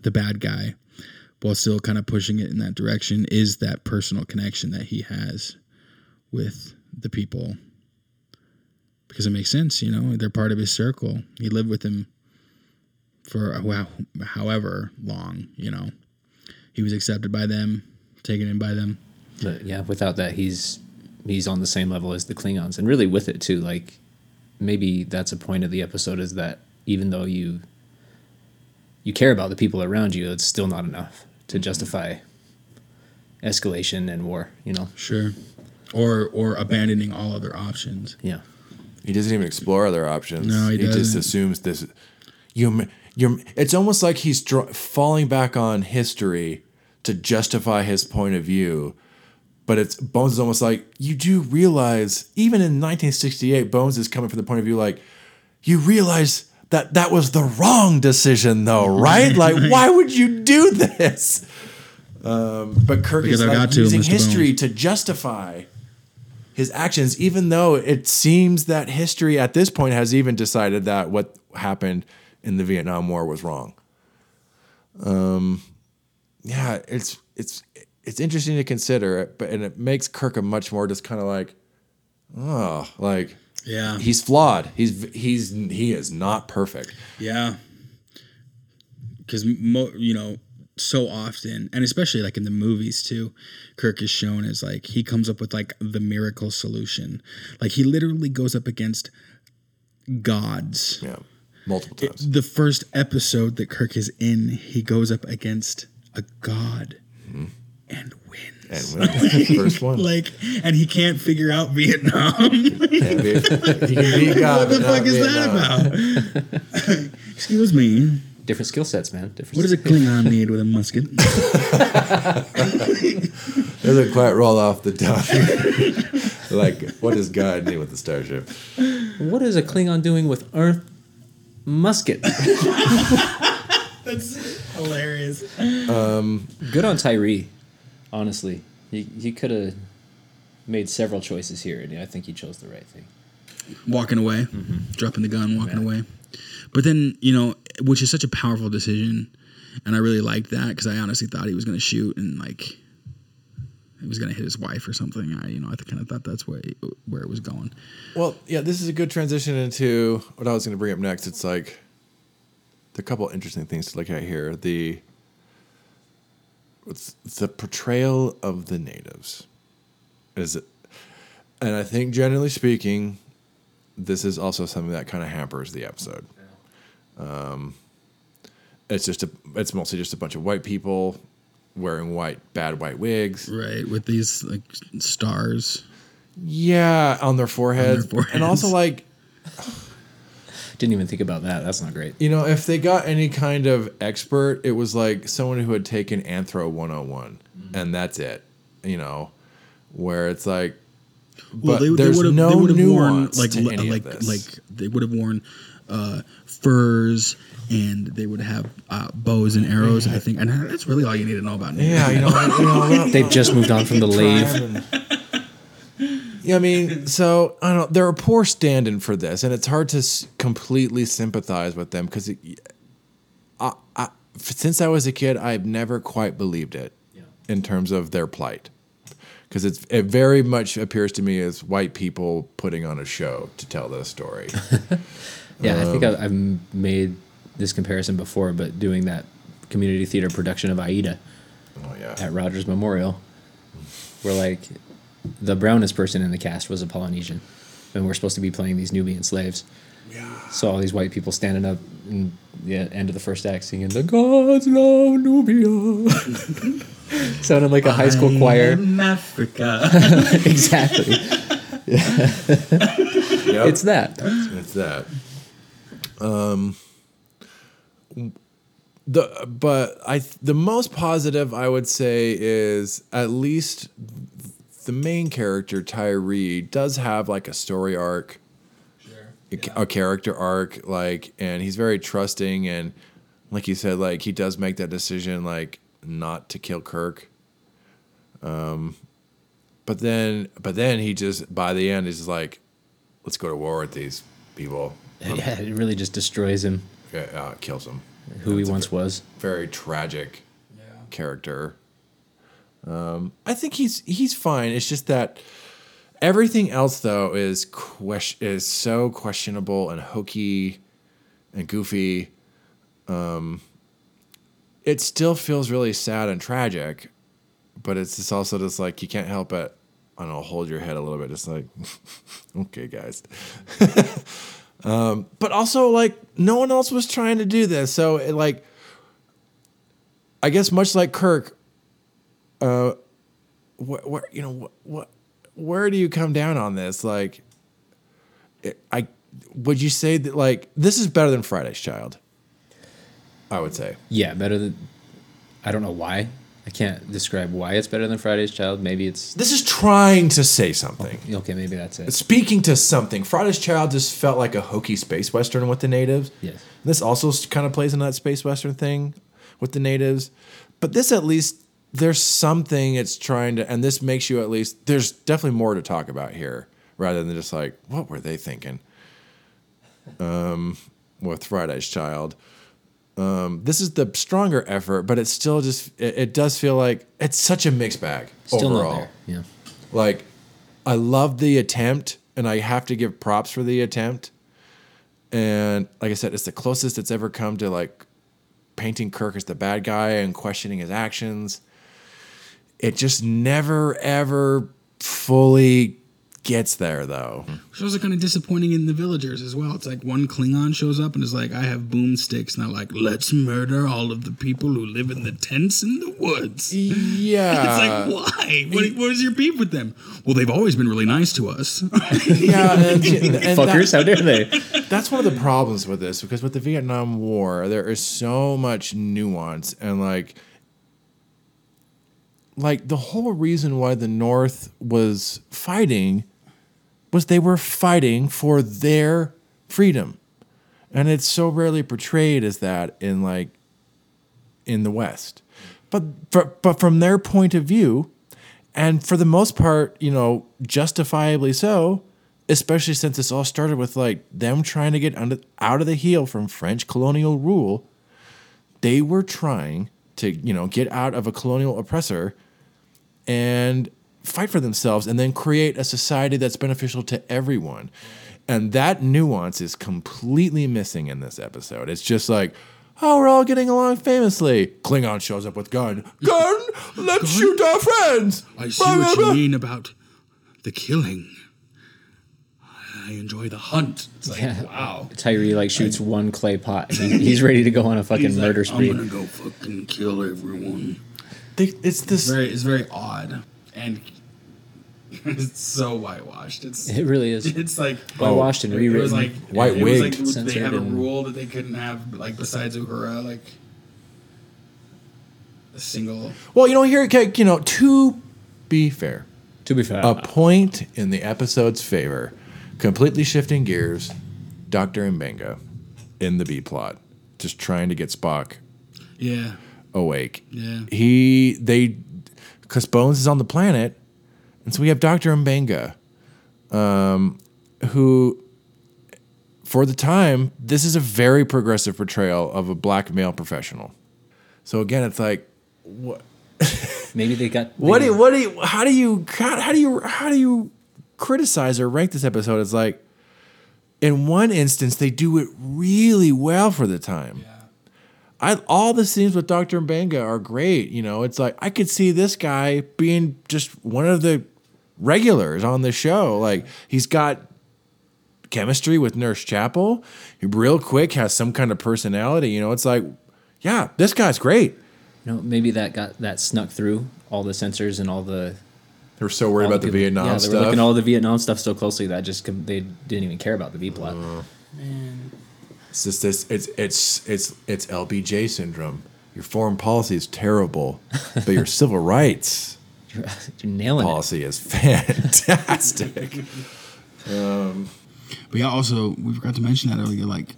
[SPEAKER 4] the bad guy, while still kind of pushing it in that direction, is that personal connection that he has with the people. Because it makes sense, you know, they're part of his circle. He lived with him for how, however long, you know. He was accepted by them, taken in by them.
[SPEAKER 3] but yeah, without that, he's he's on the same level as the Klingons, and really with it too. Like maybe that's a point of the episode is that even though you you care about the people around you, it's still not enough to justify escalation and war. You know?
[SPEAKER 4] Sure. Or or abandoning all other options.
[SPEAKER 3] Yeah.
[SPEAKER 2] He doesn't even explore other options.
[SPEAKER 4] No, he
[SPEAKER 2] just
[SPEAKER 4] doesn't.
[SPEAKER 2] just assumes this. You, you. It's almost like he's dr- falling back on history to justify his point of view. But it's Bones is almost like you do realize, even in 1968, Bones is coming from the point of view like you realize that that was the wrong decision, though, *laughs* right? Like, why would you do this? Um, but Kirk
[SPEAKER 4] Because
[SPEAKER 2] is like
[SPEAKER 4] to,
[SPEAKER 2] using
[SPEAKER 4] Mr.
[SPEAKER 2] history
[SPEAKER 4] Bones.
[SPEAKER 2] to justify his actions, even though it seems that history at this point has even decided that what happened in the Vietnam War was wrong. Um, yeah, it's it's it's interesting to consider, but and it makes Kirk a much more just kind of like, oh, like
[SPEAKER 4] Yeah.
[SPEAKER 2] he's flawed. He's he's he is not perfect.
[SPEAKER 4] Yeah. Because mo- you know, so often, and especially like in the movies too, Kirk is shown as like he comes up with like the miracle solution. Like he literally goes up against gods.
[SPEAKER 2] Yeah, multiple times.
[SPEAKER 4] The first episode that Kirk is in, he goes up against a god mm-hmm. and wins.
[SPEAKER 2] And wins. *laughs* first one.
[SPEAKER 4] like, and he can't figure out Vietnam. *laughs*
[SPEAKER 2] Can't be- *laughs* he can be God,
[SPEAKER 4] what the fuck is
[SPEAKER 2] Vietnam.
[SPEAKER 4] that about? Excuse me.
[SPEAKER 3] Different skill sets, man. Different
[SPEAKER 4] What does a Klingon need with a musket?
[SPEAKER 2] Doesn't quite roll off the tongue. like, what does God need with the starship?
[SPEAKER 3] What is a Klingon doing with Earth musket?
[SPEAKER 4] That's hilarious.
[SPEAKER 3] Um, Good on Tyree, honestly. He he could have made several choices here, and I think he chose the right thing.
[SPEAKER 4] Walking away, mm-hmm. dropping the gun, walking away. But then, you know, which is such a powerful decision. And I really liked that because I honestly thought he was going to shoot and like he was going to hit his wife or something. I, you know, I kind of thought that's where, where it was going.
[SPEAKER 2] Well, yeah, this is a good transition into what I was going to bring up next. It's like the couple interesting things to look at here. The it's, it's the portrayal of the natives. Is it? And I think generally speaking, this is also something that kind of hampers the episode. Um, it's just a. It's mostly just a bunch of white people wearing white bad white wigs.
[SPEAKER 4] Right, with these like stars.
[SPEAKER 2] Yeah, on their foreheads,
[SPEAKER 4] foreheads.
[SPEAKER 2] and also like *laughs*
[SPEAKER 3] Didn't even think about that. That's not great.
[SPEAKER 2] you know, if they got any kind of expert, it was like someone who had taken Anthro 101, and that's it. You know, where it's like, but there's
[SPEAKER 4] would've-
[SPEAKER 2] no
[SPEAKER 4] would've
[SPEAKER 2] nuance
[SPEAKER 4] like
[SPEAKER 2] to any
[SPEAKER 4] like
[SPEAKER 2] of this.
[SPEAKER 4] like they would have worn uh, furs and they would have uh, bows and arrows. I think, and that's really all you need to know about.
[SPEAKER 2] yeah, you know, you know, *laughs*
[SPEAKER 3] They've just moved on from the lathe.
[SPEAKER 2] Yeah, I mean, so I don't. know. They're a poor stand-in for this, and it's hard to s- completely sympathize with them because, I, I, since I was a kid, I've never quite believed it in terms of their plight, because it's it very much appears to me as white people putting on a show to tell this story. *laughs*
[SPEAKER 3] Yeah, I think
[SPEAKER 2] Um,
[SPEAKER 3] I- I've made this comparison before, but doing that community theater production of Aida
[SPEAKER 2] oh yeah,
[SPEAKER 3] at Rogers Memorial, where like the brownest person in the cast was a Polynesian, and we're supposed to be playing these Nubian slaves. Yeah. So all these white people standing up in the end of the first act singing "The Gods Love Nubia," *laughs* sounded like a high school choir.
[SPEAKER 4] Africa. *laughs*
[SPEAKER 3] exactly. *laughs*
[SPEAKER 2] Yep.
[SPEAKER 3] It's that.
[SPEAKER 2] It's that. Um, the but I the most positive I would say is at least the main character Tyree does have like a story arc, a, a character arc, like, and he's very trusting and like you said, like he does make that decision, like not to kill Kirk. Um, but then, but then he just by the end is like, let's go to war with these people. *laughs*
[SPEAKER 3] Yeah, it really just destroys him,
[SPEAKER 2] Yeah, uh, kills him.
[SPEAKER 3] who he
[SPEAKER 2] It's a
[SPEAKER 3] once was.
[SPEAKER 2] Very tragic character. Um, I think he's he's fine. It's just that everything else though is ques- is so questionable and hokey and goofy. Um, it still feels really sad and tragic, but it's just also just like you can't help but I don't know hold your head a little bit. It's like *laughs* okay, guys. *laughs* um, but also like no one else was trying to do this, so it, like I guess much like Kirk, uh, where, where you know what, what where do you come down on this? Like, I would you say that like this is better than Friday's Child? I would say.
[SPEAKER 3] Yeah, better than. I don't know why. I can't describe why it's better than Friday's Child. Maybe it's
[SPEAKER 2] This is trying to say something.
[SPEAKER 3] okay. Maybe that's it.
[SPEAKER 2] Speaking to something, Friday's Child just felt like a hokey space western with the natives.
[SPEAKER 3] Yes.
[SPEAKER 2] This also kind of plays into that space western thing with the natives, but this at least there's something it's trying to, and this makes you at least there's definitely more to talk about here rather than just like what were they thinking. Um, with Friday's Child, um, this is the stronger effort, but it's still just it, it does feel like it's such a mixed bag
[SPEAKER 3] Still
[SPEAKER 2] overall.
[SPEAKER 3] Yeah.
[SPEAKER 2] Like, I love the attempt, and I have to give props for the attempt. And like I said, it's the closest it's ever come to like painting Kirk as the bad guy and questioning his actions. It just never ever fully gets there, though.
[SPEAKER 4] Which was kind of disappointing in the villagers as well. It's like one Klingon shows up and is like, I have boomsticks. And they're like, let's murder all of the people who live in the tents in the woods.
[SPEAKER 2] Yeah, *laughs*
[SPEAKER 4] It's like, why? What, what is your beef with them? Well, they've always been really nice to us. *laughs*
[SPEAKER 2] yeah, and, *laughs* and that-
[SPEAKER 3] Fuckers, how dare they?
[SPEAKER 2] that's one of the problems with this because with the Vietnam War, there is so much nuance and like like the whole reason why the North was fighting was they were fighting for their freedom. And it's so rarely portrayed as that in like in the West. But for, but from their point of view, and for the most part, you know, justifiably so, especially since this all started with like them trying to get under, out of the heel from French colonial rule. They were trying to, you know, get out of a colonial oppressor and fight for themselves and then create a society that's beneficial to everyone. And that nuance is completely missing in this episode. It's just like, oh, we're all getting along famously. Klingon shows up with gun. Gun, let's shoot our friends.
[SPEAKER 4] I see what you mean about the killing. I enjoy the hunt. It's like,
[SPEAKER 3] Yeah.
[SPEAKER 4] wow.
[SPEAKER 3] Tyree like shoots one clay pot. He, he's ready to go on a fucking
[SPEAKER 4] He's like,
[SPEAKER 3] murder spree.
[SPEAKER 4] I'm gonna go fucking kill everyone.
[SPEAKER 2] They, it's this.
[SPEAKER 4] Very, it's very odd, and *laughs* it's so whitewashed. It's
[SPEAKER 3] It really is. *laughs*
[SPEAKER 4] it's like
[SPEAKER 3] Whitewashed and oh,
[SPEAKER 4] It was
[SPEAKER 3] rewritten.
[SPEAKER 4] like
[SPEAKER 2] White
[SPEAKER 4] it was
[SPEAKER 2] wigged.
[SPEAKER 4] like they
[SPEAKER 3] Censored
[SPEAKER 4] have a rule that they couldn't have like besides Uhura like a single.
[SPEAKER 2] Well, you know, here, okay, you know, to be fair,
[SPEAKER 3] To be fair,
[SPEAKER 2] a point in the episode's favor, completely shifting gears, Dr. Mbenga in the B plot, just trying to get Spock
[SPEAKER 4] Yeah,
[SPEAKER 2] awake.
[SPEAKER 4] yeah.
[SPEAKER 2] He, they, because Bones is on the planet, and so we have Dr. Mbenga, um, who, for the time, this is a very progressive portrayal of a black male professional. So again, it's like, what. *laughs*
[SPEAKER 3] maybe they got
[SPEAKER 2] what do you, what do you, how do you, how, how do you, how do you criticize or rank this episode? It's like, in one instance, they do it really well for the time. I, all the scenes with Dr. Mbenga are great. You know, it's like I could see this guy being just one of the regulars on the show. Like he's got chemistry with Nurse Chapel. He real quick has some kind of personality. You know, it's like, yeah, this guy's great.
[SPEAKER 3] No, maybe that got that snuck through all the censors and all the.
[SPEAKER 2] They were so worried about the
[SPEAKER 3] people-
[SPEAKER 2] Vietnam
[SPEAKER 3] yeah, they
[SPEAKER 2] stuff.
[SPEAKER 3] were looking at all the Vietnam stuff so closely that just they didn't even care about the B plot. Oh.
[SPEAKER 2] It's just this. It's it's it's it's LBJ syndrome. Your foreign policy is terrible, but your *laughs* civil rights
[SPEAKER 3] You're, you're nailing
[SPEAKER 2] policy is fantastic. *laughs*
[SPEAKER 4] Um, but yeah, also we forgot to mention that earlier. Like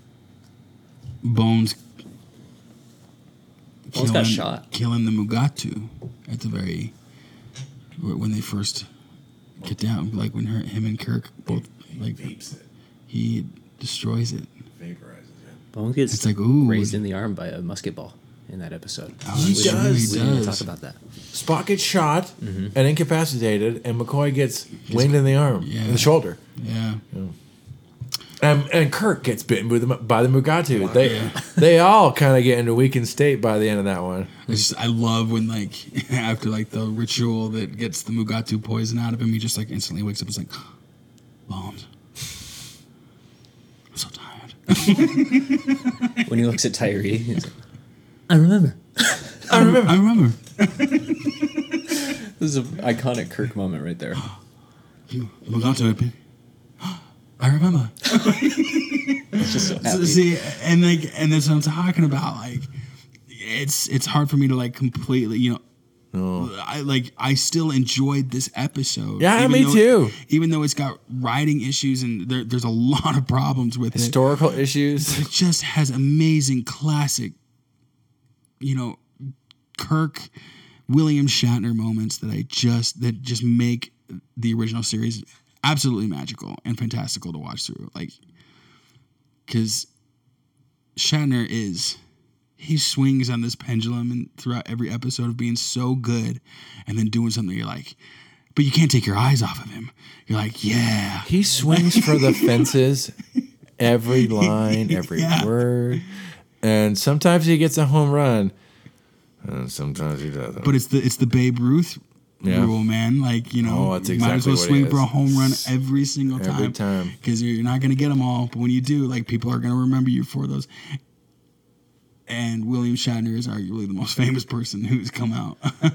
[SPEAKER 4] Bones.
[SPEAKER 3] Bones got shot.
[SPEAKER 4] Killing the Mugato at the very when they first get down, like when her, him and Kirk both like he destroys it.
[SPEAKER 3] Bones gets
[SPEAKER 4] It's like, ooh.
[SPEAKER 3] grazed in the arm by a musket ball in that episode.
[SPEAKER 2] He
[SPEAKER 3] We-
[SPEAKER 2] does.
[SPEAKER 3] We
[SPEAKER 4] He
[SPEAKER 3] didn't talk about that.
[SPEAKER 2] Spock gets shot
[SPEAKER 3] Mm-hmm.
[SPEAKER 2] and incapacitated, and McCoy gets winged in the arm, in the shoulder.
[SPEAKER 4] Yeah.
[SPEAKER 2] Um, and Kirk gets bitten with the, by the Mugato. They they all kind of get into weakened state by the end of that one.
[SPEAKER 4] I just I love when like *laughs* after like the ritual that gets the Mugato poison out of him, he just like instantly wakes up. and is like, *gasps* Bones. I'm so tired.
[SPEAKER 3] When he looks at Tyree, he's like, I remember. *laughs*
[SPEAKER 4] I remember. I remember.
[SPEAKER 3] This is an iconic Kirk moment right there.
[SPEAKER 4] Mugato had been. I remember. *laughs*
[SPEAKER 3] Just so
[SPEAKER 4] So, see, and like, and that's what I'm talking about. Like, it's it's hard for me to like completely, you know. Oh. I like. I still enjoyed this episode.
[SPEAKER 2] Yeah,
[SPEAKER 4] even
[SPEAKER 2] me too.
[SPEAKER 4] Even though it's got writing issues and there, there's a lot of problems with it.
[SPEAKER 2] Historical issues.
[SPEAKER 4] it just has amazing classic, you know, Kirk, William Shatner moments that I just that just make the original series absolutely magical and fantastical to watch through. Like, because Shatner is he swings on this pendulum and throughout every episode of being so good, and then doing something you're like. But you can't take your eyes off of him. You're like, yeah,
[SPEAKER 2] He swings for the fences every *laughs* line, every
[SPEAKER 4] Yeah.
[SPEAKER 2] word. And sometimes he gets a home run. And sometimes he doesn't.
[SPEAKER 4] But it's the it's the Babe Ruth
[SPEAKER 2] Yeah.
[SPEAKER 4] rule, man. Like you know,
[SPEAKER 2] Oh,
[SPEAKER 4] you might as well swing for a home run every single time.
[SPEAKER 2] Every time.
[SPEAKER 4] because you're not going to get them all. But when you do, like people are going to remember you for those. And William Shatner is arguably the most *laughs* famous person who's come out *laughs*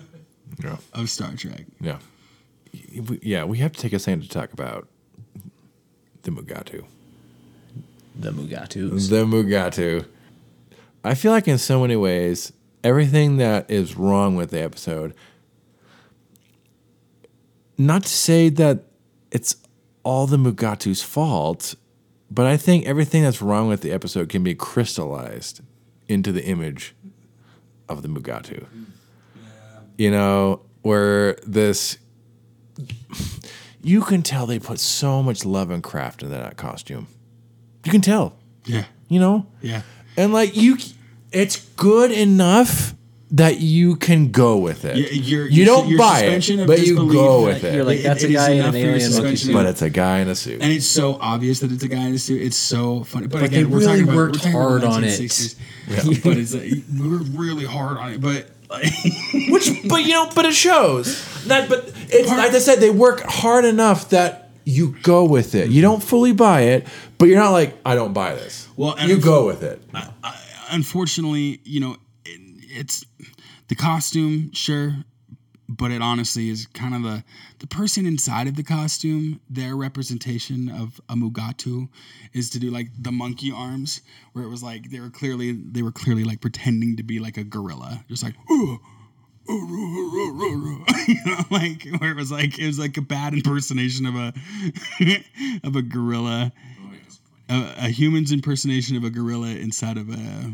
[SPEAKER 2] yeah.
[SPEAKER 4] of Star Trek.
[SPEAKER 2] Yeah. We- Yeah, we have to take a second to talk about the Mugato.
[SPEAKER 3] The Mugatos.
[SPEAKER 2] The Mugato. I feel like in so many ways, everything that is wrong with the episode, not to say that it's all the Mugato's fault, but I think everything that's wrong with the episode can be crystallized into the image of the Mugato. You know, where this you can tell they put so much love and craft into that costume. You can tell,
[SPEAKER 4] Yeah,
[SPEAKER 2] you know?
[SPEAKER 4] yeah.
[SPEAKER 2] And like you it's good enough that you can go with it.
[SPEAKER 4] Y- your-
[SPEAKER 2] you
[SPEAKER 4] your-
[SPEAKER 2] don't
[SPEAKER 4] your
[SPEAKER 2] buy it, but you go with it.
[SPEAKER 3] You're like,
[SPEAKER 4] It-
[SPEAKER 3] that's a guy in
[SPEAKER 4] enough
[SPEAKER 3] an alien suit.
[SPEAKER 2] but it's a guy in a suit.
[SPEAKER 4] and it's so obvious that it's a guy in a suit. It's so funny. But,
[SPEAKER 3] But
[SPEAKER 4] again,
[SPEAKER 3] they
[SPEAKER 4] we're
[SPEAKER 3] really
[SPEAKER 4] talking about,
[SPEAKER 3] worked
[SPEAKER 4] we're talking about
[SPEAKER 3] hard on it.
[SPEAKER 4] 1960s. *laughs* but it's like, we worked really hard on it. But *laughs*
[SPEAKER 2] Which but you know, but it shows. That but it's like I said, they work hard enough that you go with it. You don't fully buy it, but you're not like I don't buy this.
[SPEAKER 4] Well, and
[SPEAKER 2] you go with it.
[SPEAKER 4] unfortunately, you know, it, it's the costume, sure, but it honestly is kind of the the person inside of the costume. Their representation of a Mugato is to do like the monkey arms, where it was like they were clearly they were clearly like pretending to be like a gorilla, just like. "Ooh, ooh, ooh, ooh, ooh, ooh," *laughs* you know, like where it was like it was like a bad impersonation of a *laughs* of a gorilla, oh, a, a human's impersonation of a gorilla inside of a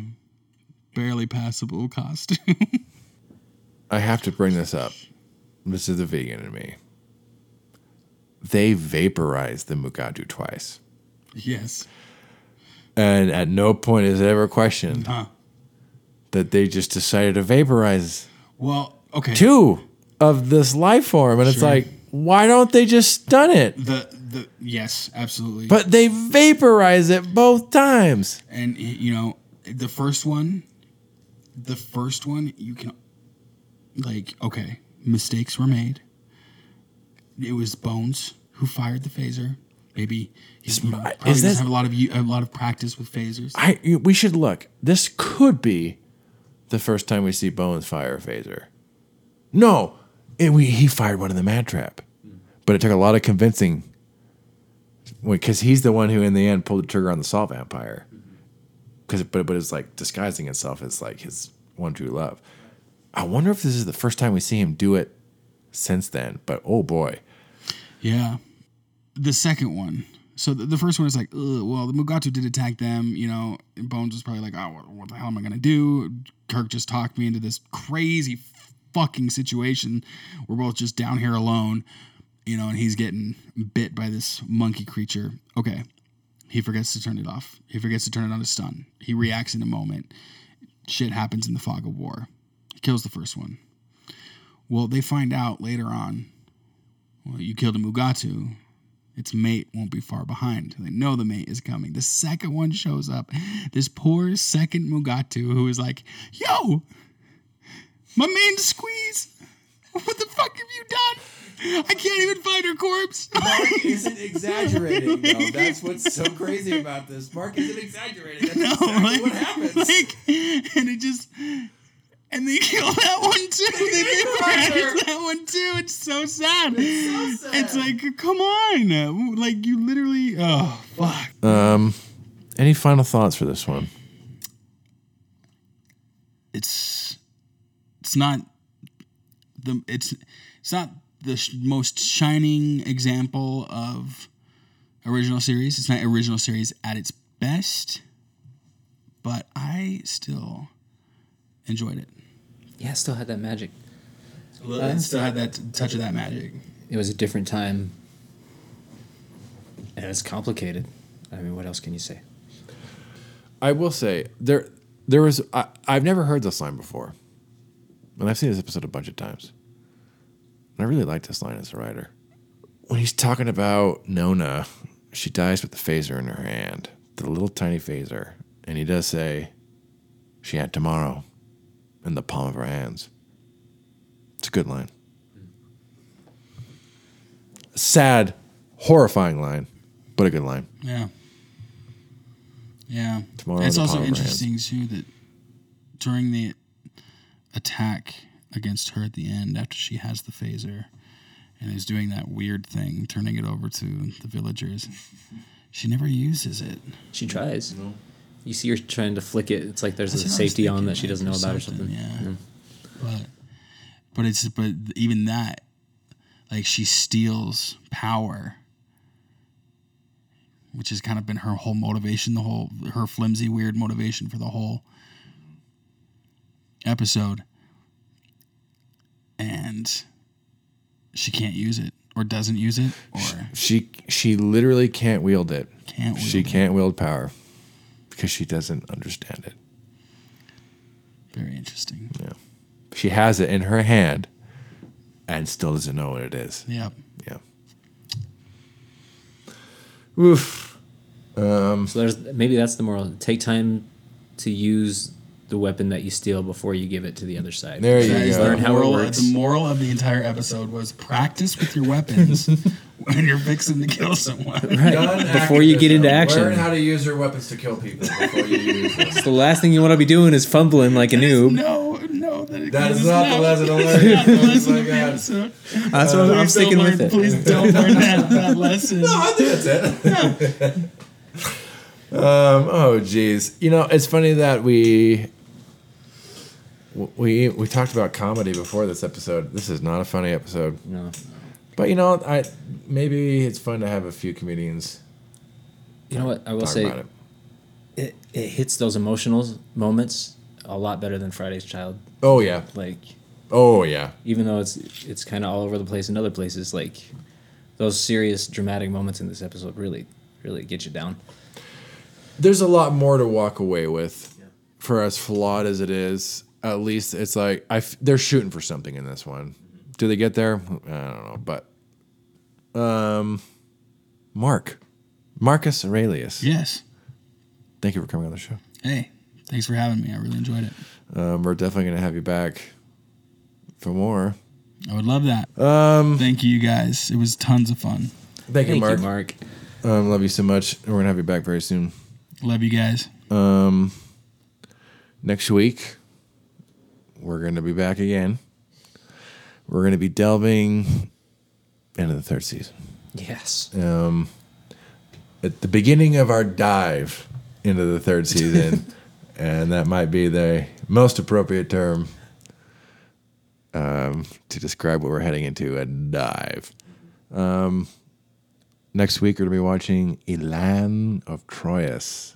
[SPEAKER 4] barely passable costume. *laughs*
[SPEAKER 2] I have to bring this up. This is the vegan in me. They vaporized the Mugato twice.
[SPEAKER 4] yes.
[SPEAKER 2] And at no point is it ever questioned
[SPEAKER 4] Huh.
[SPEAKER 2] that they just decided to vaporize
[SPEAKER 4] Well, okay.
[SPEAKER 2] two of this life form. And it's like, why don't they just stun it?
[SPEAKER 4] The the yes, absolutely.
[SPEAKER 2] But they vaporize it both times.
[SPEAKER 4] and you know the first one, the first one you can like okay, mistakes were made. It was Bones who fired the phaser. Maybe he's know,
[SPEAKER 2] Is
[SPEAKER 4] probably
[SPEAKER 2] this-
[SPEAKER 4] doesn't have a lot of a lot of practice with phasers.
[SPEAKER 2] I we should look. This could be the first time we see Bones fire a phaser. No, it, we, he fired one in the Man Trap, but it took a lot of convincing. Because he's the one who, in the end, pulled the trigger on the salt vampire. Because, but but it's like disguising itself as like his one true love. I wonder if this is the first time we see him do it since then. But oh boy,
[SPEAKER 4] Yeah. The second one. So the, the first one is like, well, the Mugato did attack them, you know. And Bones was probably like, oh, what, what the hell am I gonna do? Kirk just talked me into this crazy fucking situation. We're both just down here alone, you know, and he's getting bit by this monkey creature. Okay. He forgets to turn it off. He forgets to turn it on to stun. He reacts in a moment. Shit happens in the fog of war. He kills the first one. Well, they find out later on well, you killed a Mugato. Its mate won't be far behind. They know the mate is coming. The second one shows up. This poor second Mugato who is like, yo, my main squeeze. What the fuck have you done? I can't even find her corpse. *laughs*
[SPEAKER 2] Marc isn't *laughs* exaggerating though. That's what's so crazy about this. Marc isn't exaggerating. That's *laughs*
[SPEAKER 4] No, like, like, and it just, and they kill that one too. They vaporize that one too. It's so sad. It's, like, come on, like you literally. Oh fuck.
[SPEAKER 2] Um, any final thoughts for this one?
[SPEAKER 4] It's, it's not the it's it's not the sh- most shining example of original series. It's not original series at its best, but I still enjoyed it.
[SPEAKER 3] Yeah, still had that magic.
[SPEAKER 4] It still had that touch of that magic.
[SPEAKER 3] It was a different time, and it's complicated. I mean, what else can you say?
[SPEAKER 2] I will say there there was I, I've never heard this line before, and I've seen this episode a bunch of times. And I really like this line as a writer. When he's talking about Nona, she dies with the phaser in her hand, the little tiny phaser, and he does say, "She had tomorrow in the palm of her hands." It's a good line. Sad, horrifying line, but a good line.
[SPEAKER 4] Yeah. Yeah.
[SPEAKER 2] Tomorrow
[SPEAKER 4] it's
[SPEAKER 2] in the
[SPEAKER 4] also
[SPEAKER 2] palm of her
[SPEAKER 4] interesting too that during the attack against her at the end, after she has the phaser and is doing that weird thing, turning it over to the villagers, she never uses it.
[SPEAKER 3] She tries. You see her trying to flick it. It's like there's
[SPEAKER 4] That's
[SPEAKER 3] a
[SPEAKER 4] what I was
[SPEAKER 3] safety on that she doesn't know
[SPEAKER 4] or
[SPEAKER 3] about or something.
[SPEAKER 4] Yeah. But but it's but even that, like she steals power. Which has kind of been her whole motivation, the whole her flimsy, weird motivation for the whole episode. And she can't use it or doesn't use it or
[SPEAKER 2] She she literally can't wield it.
[SPEAKER 4] Can't
[SPEAKER 2] she
[SPEAKER 4] it.
[SPEAKER 2] can't wield power because she doesn't understand it.
[SPEAKER 4] very interesting.
[SPEAKER 2] Yeah. She has it in her hand and still doesn't know what it is.
[SPEAKER 4] Yep.
[SPEAKER 2] Yeah. Oof.
[SPEAKER 3] So there's maybe that's the moral. Take time to use the weapon that you steal before you give it to the other side.
[SPEAKER 2] There you
[SPEAKER 4] That is
[SPEAKER 2] go.
[SPEAKER 3] Learn
[SPEAKER 4] the
[SPEAKER 3] how it
[SPEAKER 4] moral,
[SPEAKER 3] works.
[SPEAKER 4] The moral of the entire episode was practice with your weapons *laughs* when you're fixing to kill someone.
[SPEAKER 3] Right. Before you get into action.
[SPEAKER 2] Learn how to use your weapons to kill people before you use *laughs* them.
[SPEAKER 3] the last thing you want to be doing is fumbling like a noob.
[SPEAKER 4] No, no, that,
[SPEAKER 2] That is
[SPEAKER 4] is
[SPEAKER 2] not the lesson to learn.
[SPEAKER 4] Not the lesson
[SPEAKER 2] Oh
[SPEAKER 4] of
[SPEAKER 2] my
[SPEAKER 4] the episode.
[SPEAKER 3] That's what I'm sticking
[SPEAKER 4] don't
[SPEAKER 3] with it.
[SPEAKER 4] Please don't learn that, that lesson.
[SPEAKER 2] I think that's it. *laughs* um, oh, geez. You know, it's funny that we we we talked about comedy before this episode. This is not a funny episode,
[SPEAKER 3] No.
[SPEAKER 2] but you know, I maybe it's fun to have a few comedians
[SPEAKER 3] You know what? I will say
[SPEAKER 2] about it.
[SPEAKER 3] it, it hits those emotional moments a lot better than Friday's Child.
[SPEAKER 2] Oh yeah,
[SPEAKER 3] Like
[SPEAKER 2] oh yeah.
[SPEAKER 3] even though it's it's kind of all over the place in other places, like those serious dramatic moments in this episode really really get you down.
[SPEAKER 2] There's a lot more to walk away with, for as flawed as it is. At least it's like I f- they're shooting for something in this one. Do they get there? I don't know, but um, Marc, Marcus Aurelius.
[SPEAKER 4] Yes.
[SPEAKER 2] Thank you for coming on the show.
[SPEAKER 4] Hey, thanks for having me. I really enjoyed it.
[SPEAKER 2] Um, we're definitely going to have you back for more.
[SPEAKER 4] I would love that. Um, Thank you, guys. It was tons of fun.
[SPEAKER 2] Thank, you,
[SPEAKER 3] Thank
[SPEAKER 2] Marc.
[SPEAKER 3] you, Marc.
[SPEAKER 2] Um, love you so much. We're going to have you back very soon.
[SPEAKER 4] Love you guys.
[SPEAKER 2] Um, Next week, we're going to be back again. We're going to be delving into the third season.
[SPEAKER 3] Yes.
[SPEAKER 2] At the beginning of our dive into the third *laughs* season, and that might be the most appropriate term um, to describe what we're heading into a dive. Um, next week, we're going to be watching Elaan of Troyius.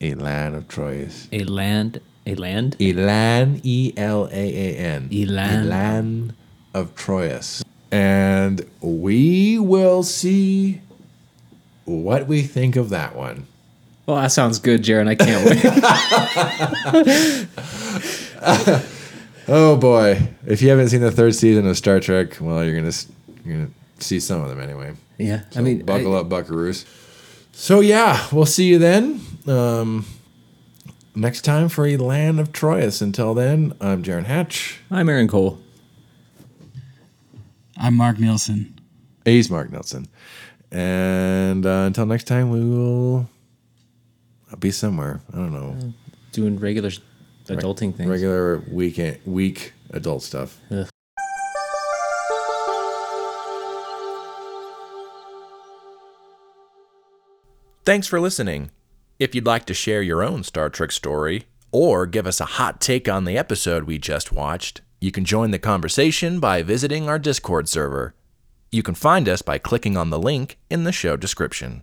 [SPEAKER 2] Elaan of Troyius.
[SPEAKER 3] A land a land
[SPEAKER 2] Elaan, E L A A N.
[SPEAKER 3] Elaan.
[SPEAKER 2] Elaan of Troyius. And we will see what we think of that one.
[SPEAKER 3] Well, that sounds good, Jaron. I can't wait. *laughs*
[SPEAKER 2] Oh boy! If you haven't seen the third season of Star Trek, well, you're gonna you're gonna see some of them anyway.
[SPEAKER 3] yeah. I mean,
[SPEAKER 2] Buckle
[SPEAKER 3] I-
[SPEAKER 2] up, Buckaroos. So yeah, we'll see you then. Um, next time for a land of Troyius. Until then, I'm Jaron Hatch.
[SPEAKER 3] I'm Aaron Cole.
[SPEAKER 4] I'm Marc Nielsen.
[SPEAKER 2] He's Mark Nelson. And uh, until next time, we will be somewhere. I don't know.
[SPEAKER 3] Doing regular s- adulting things.
[SPEAKER 2] Regular weekend, week adult stuff.
[SPEAKER 3] Ugh.
[SPEAKER 7] Thanks for listening. If you'd like to share your own Star Trek story or give us a hot take on the episode we just watched, you can join the conversation by visiting our Discord server. You can find us by clicking on the link in the show description.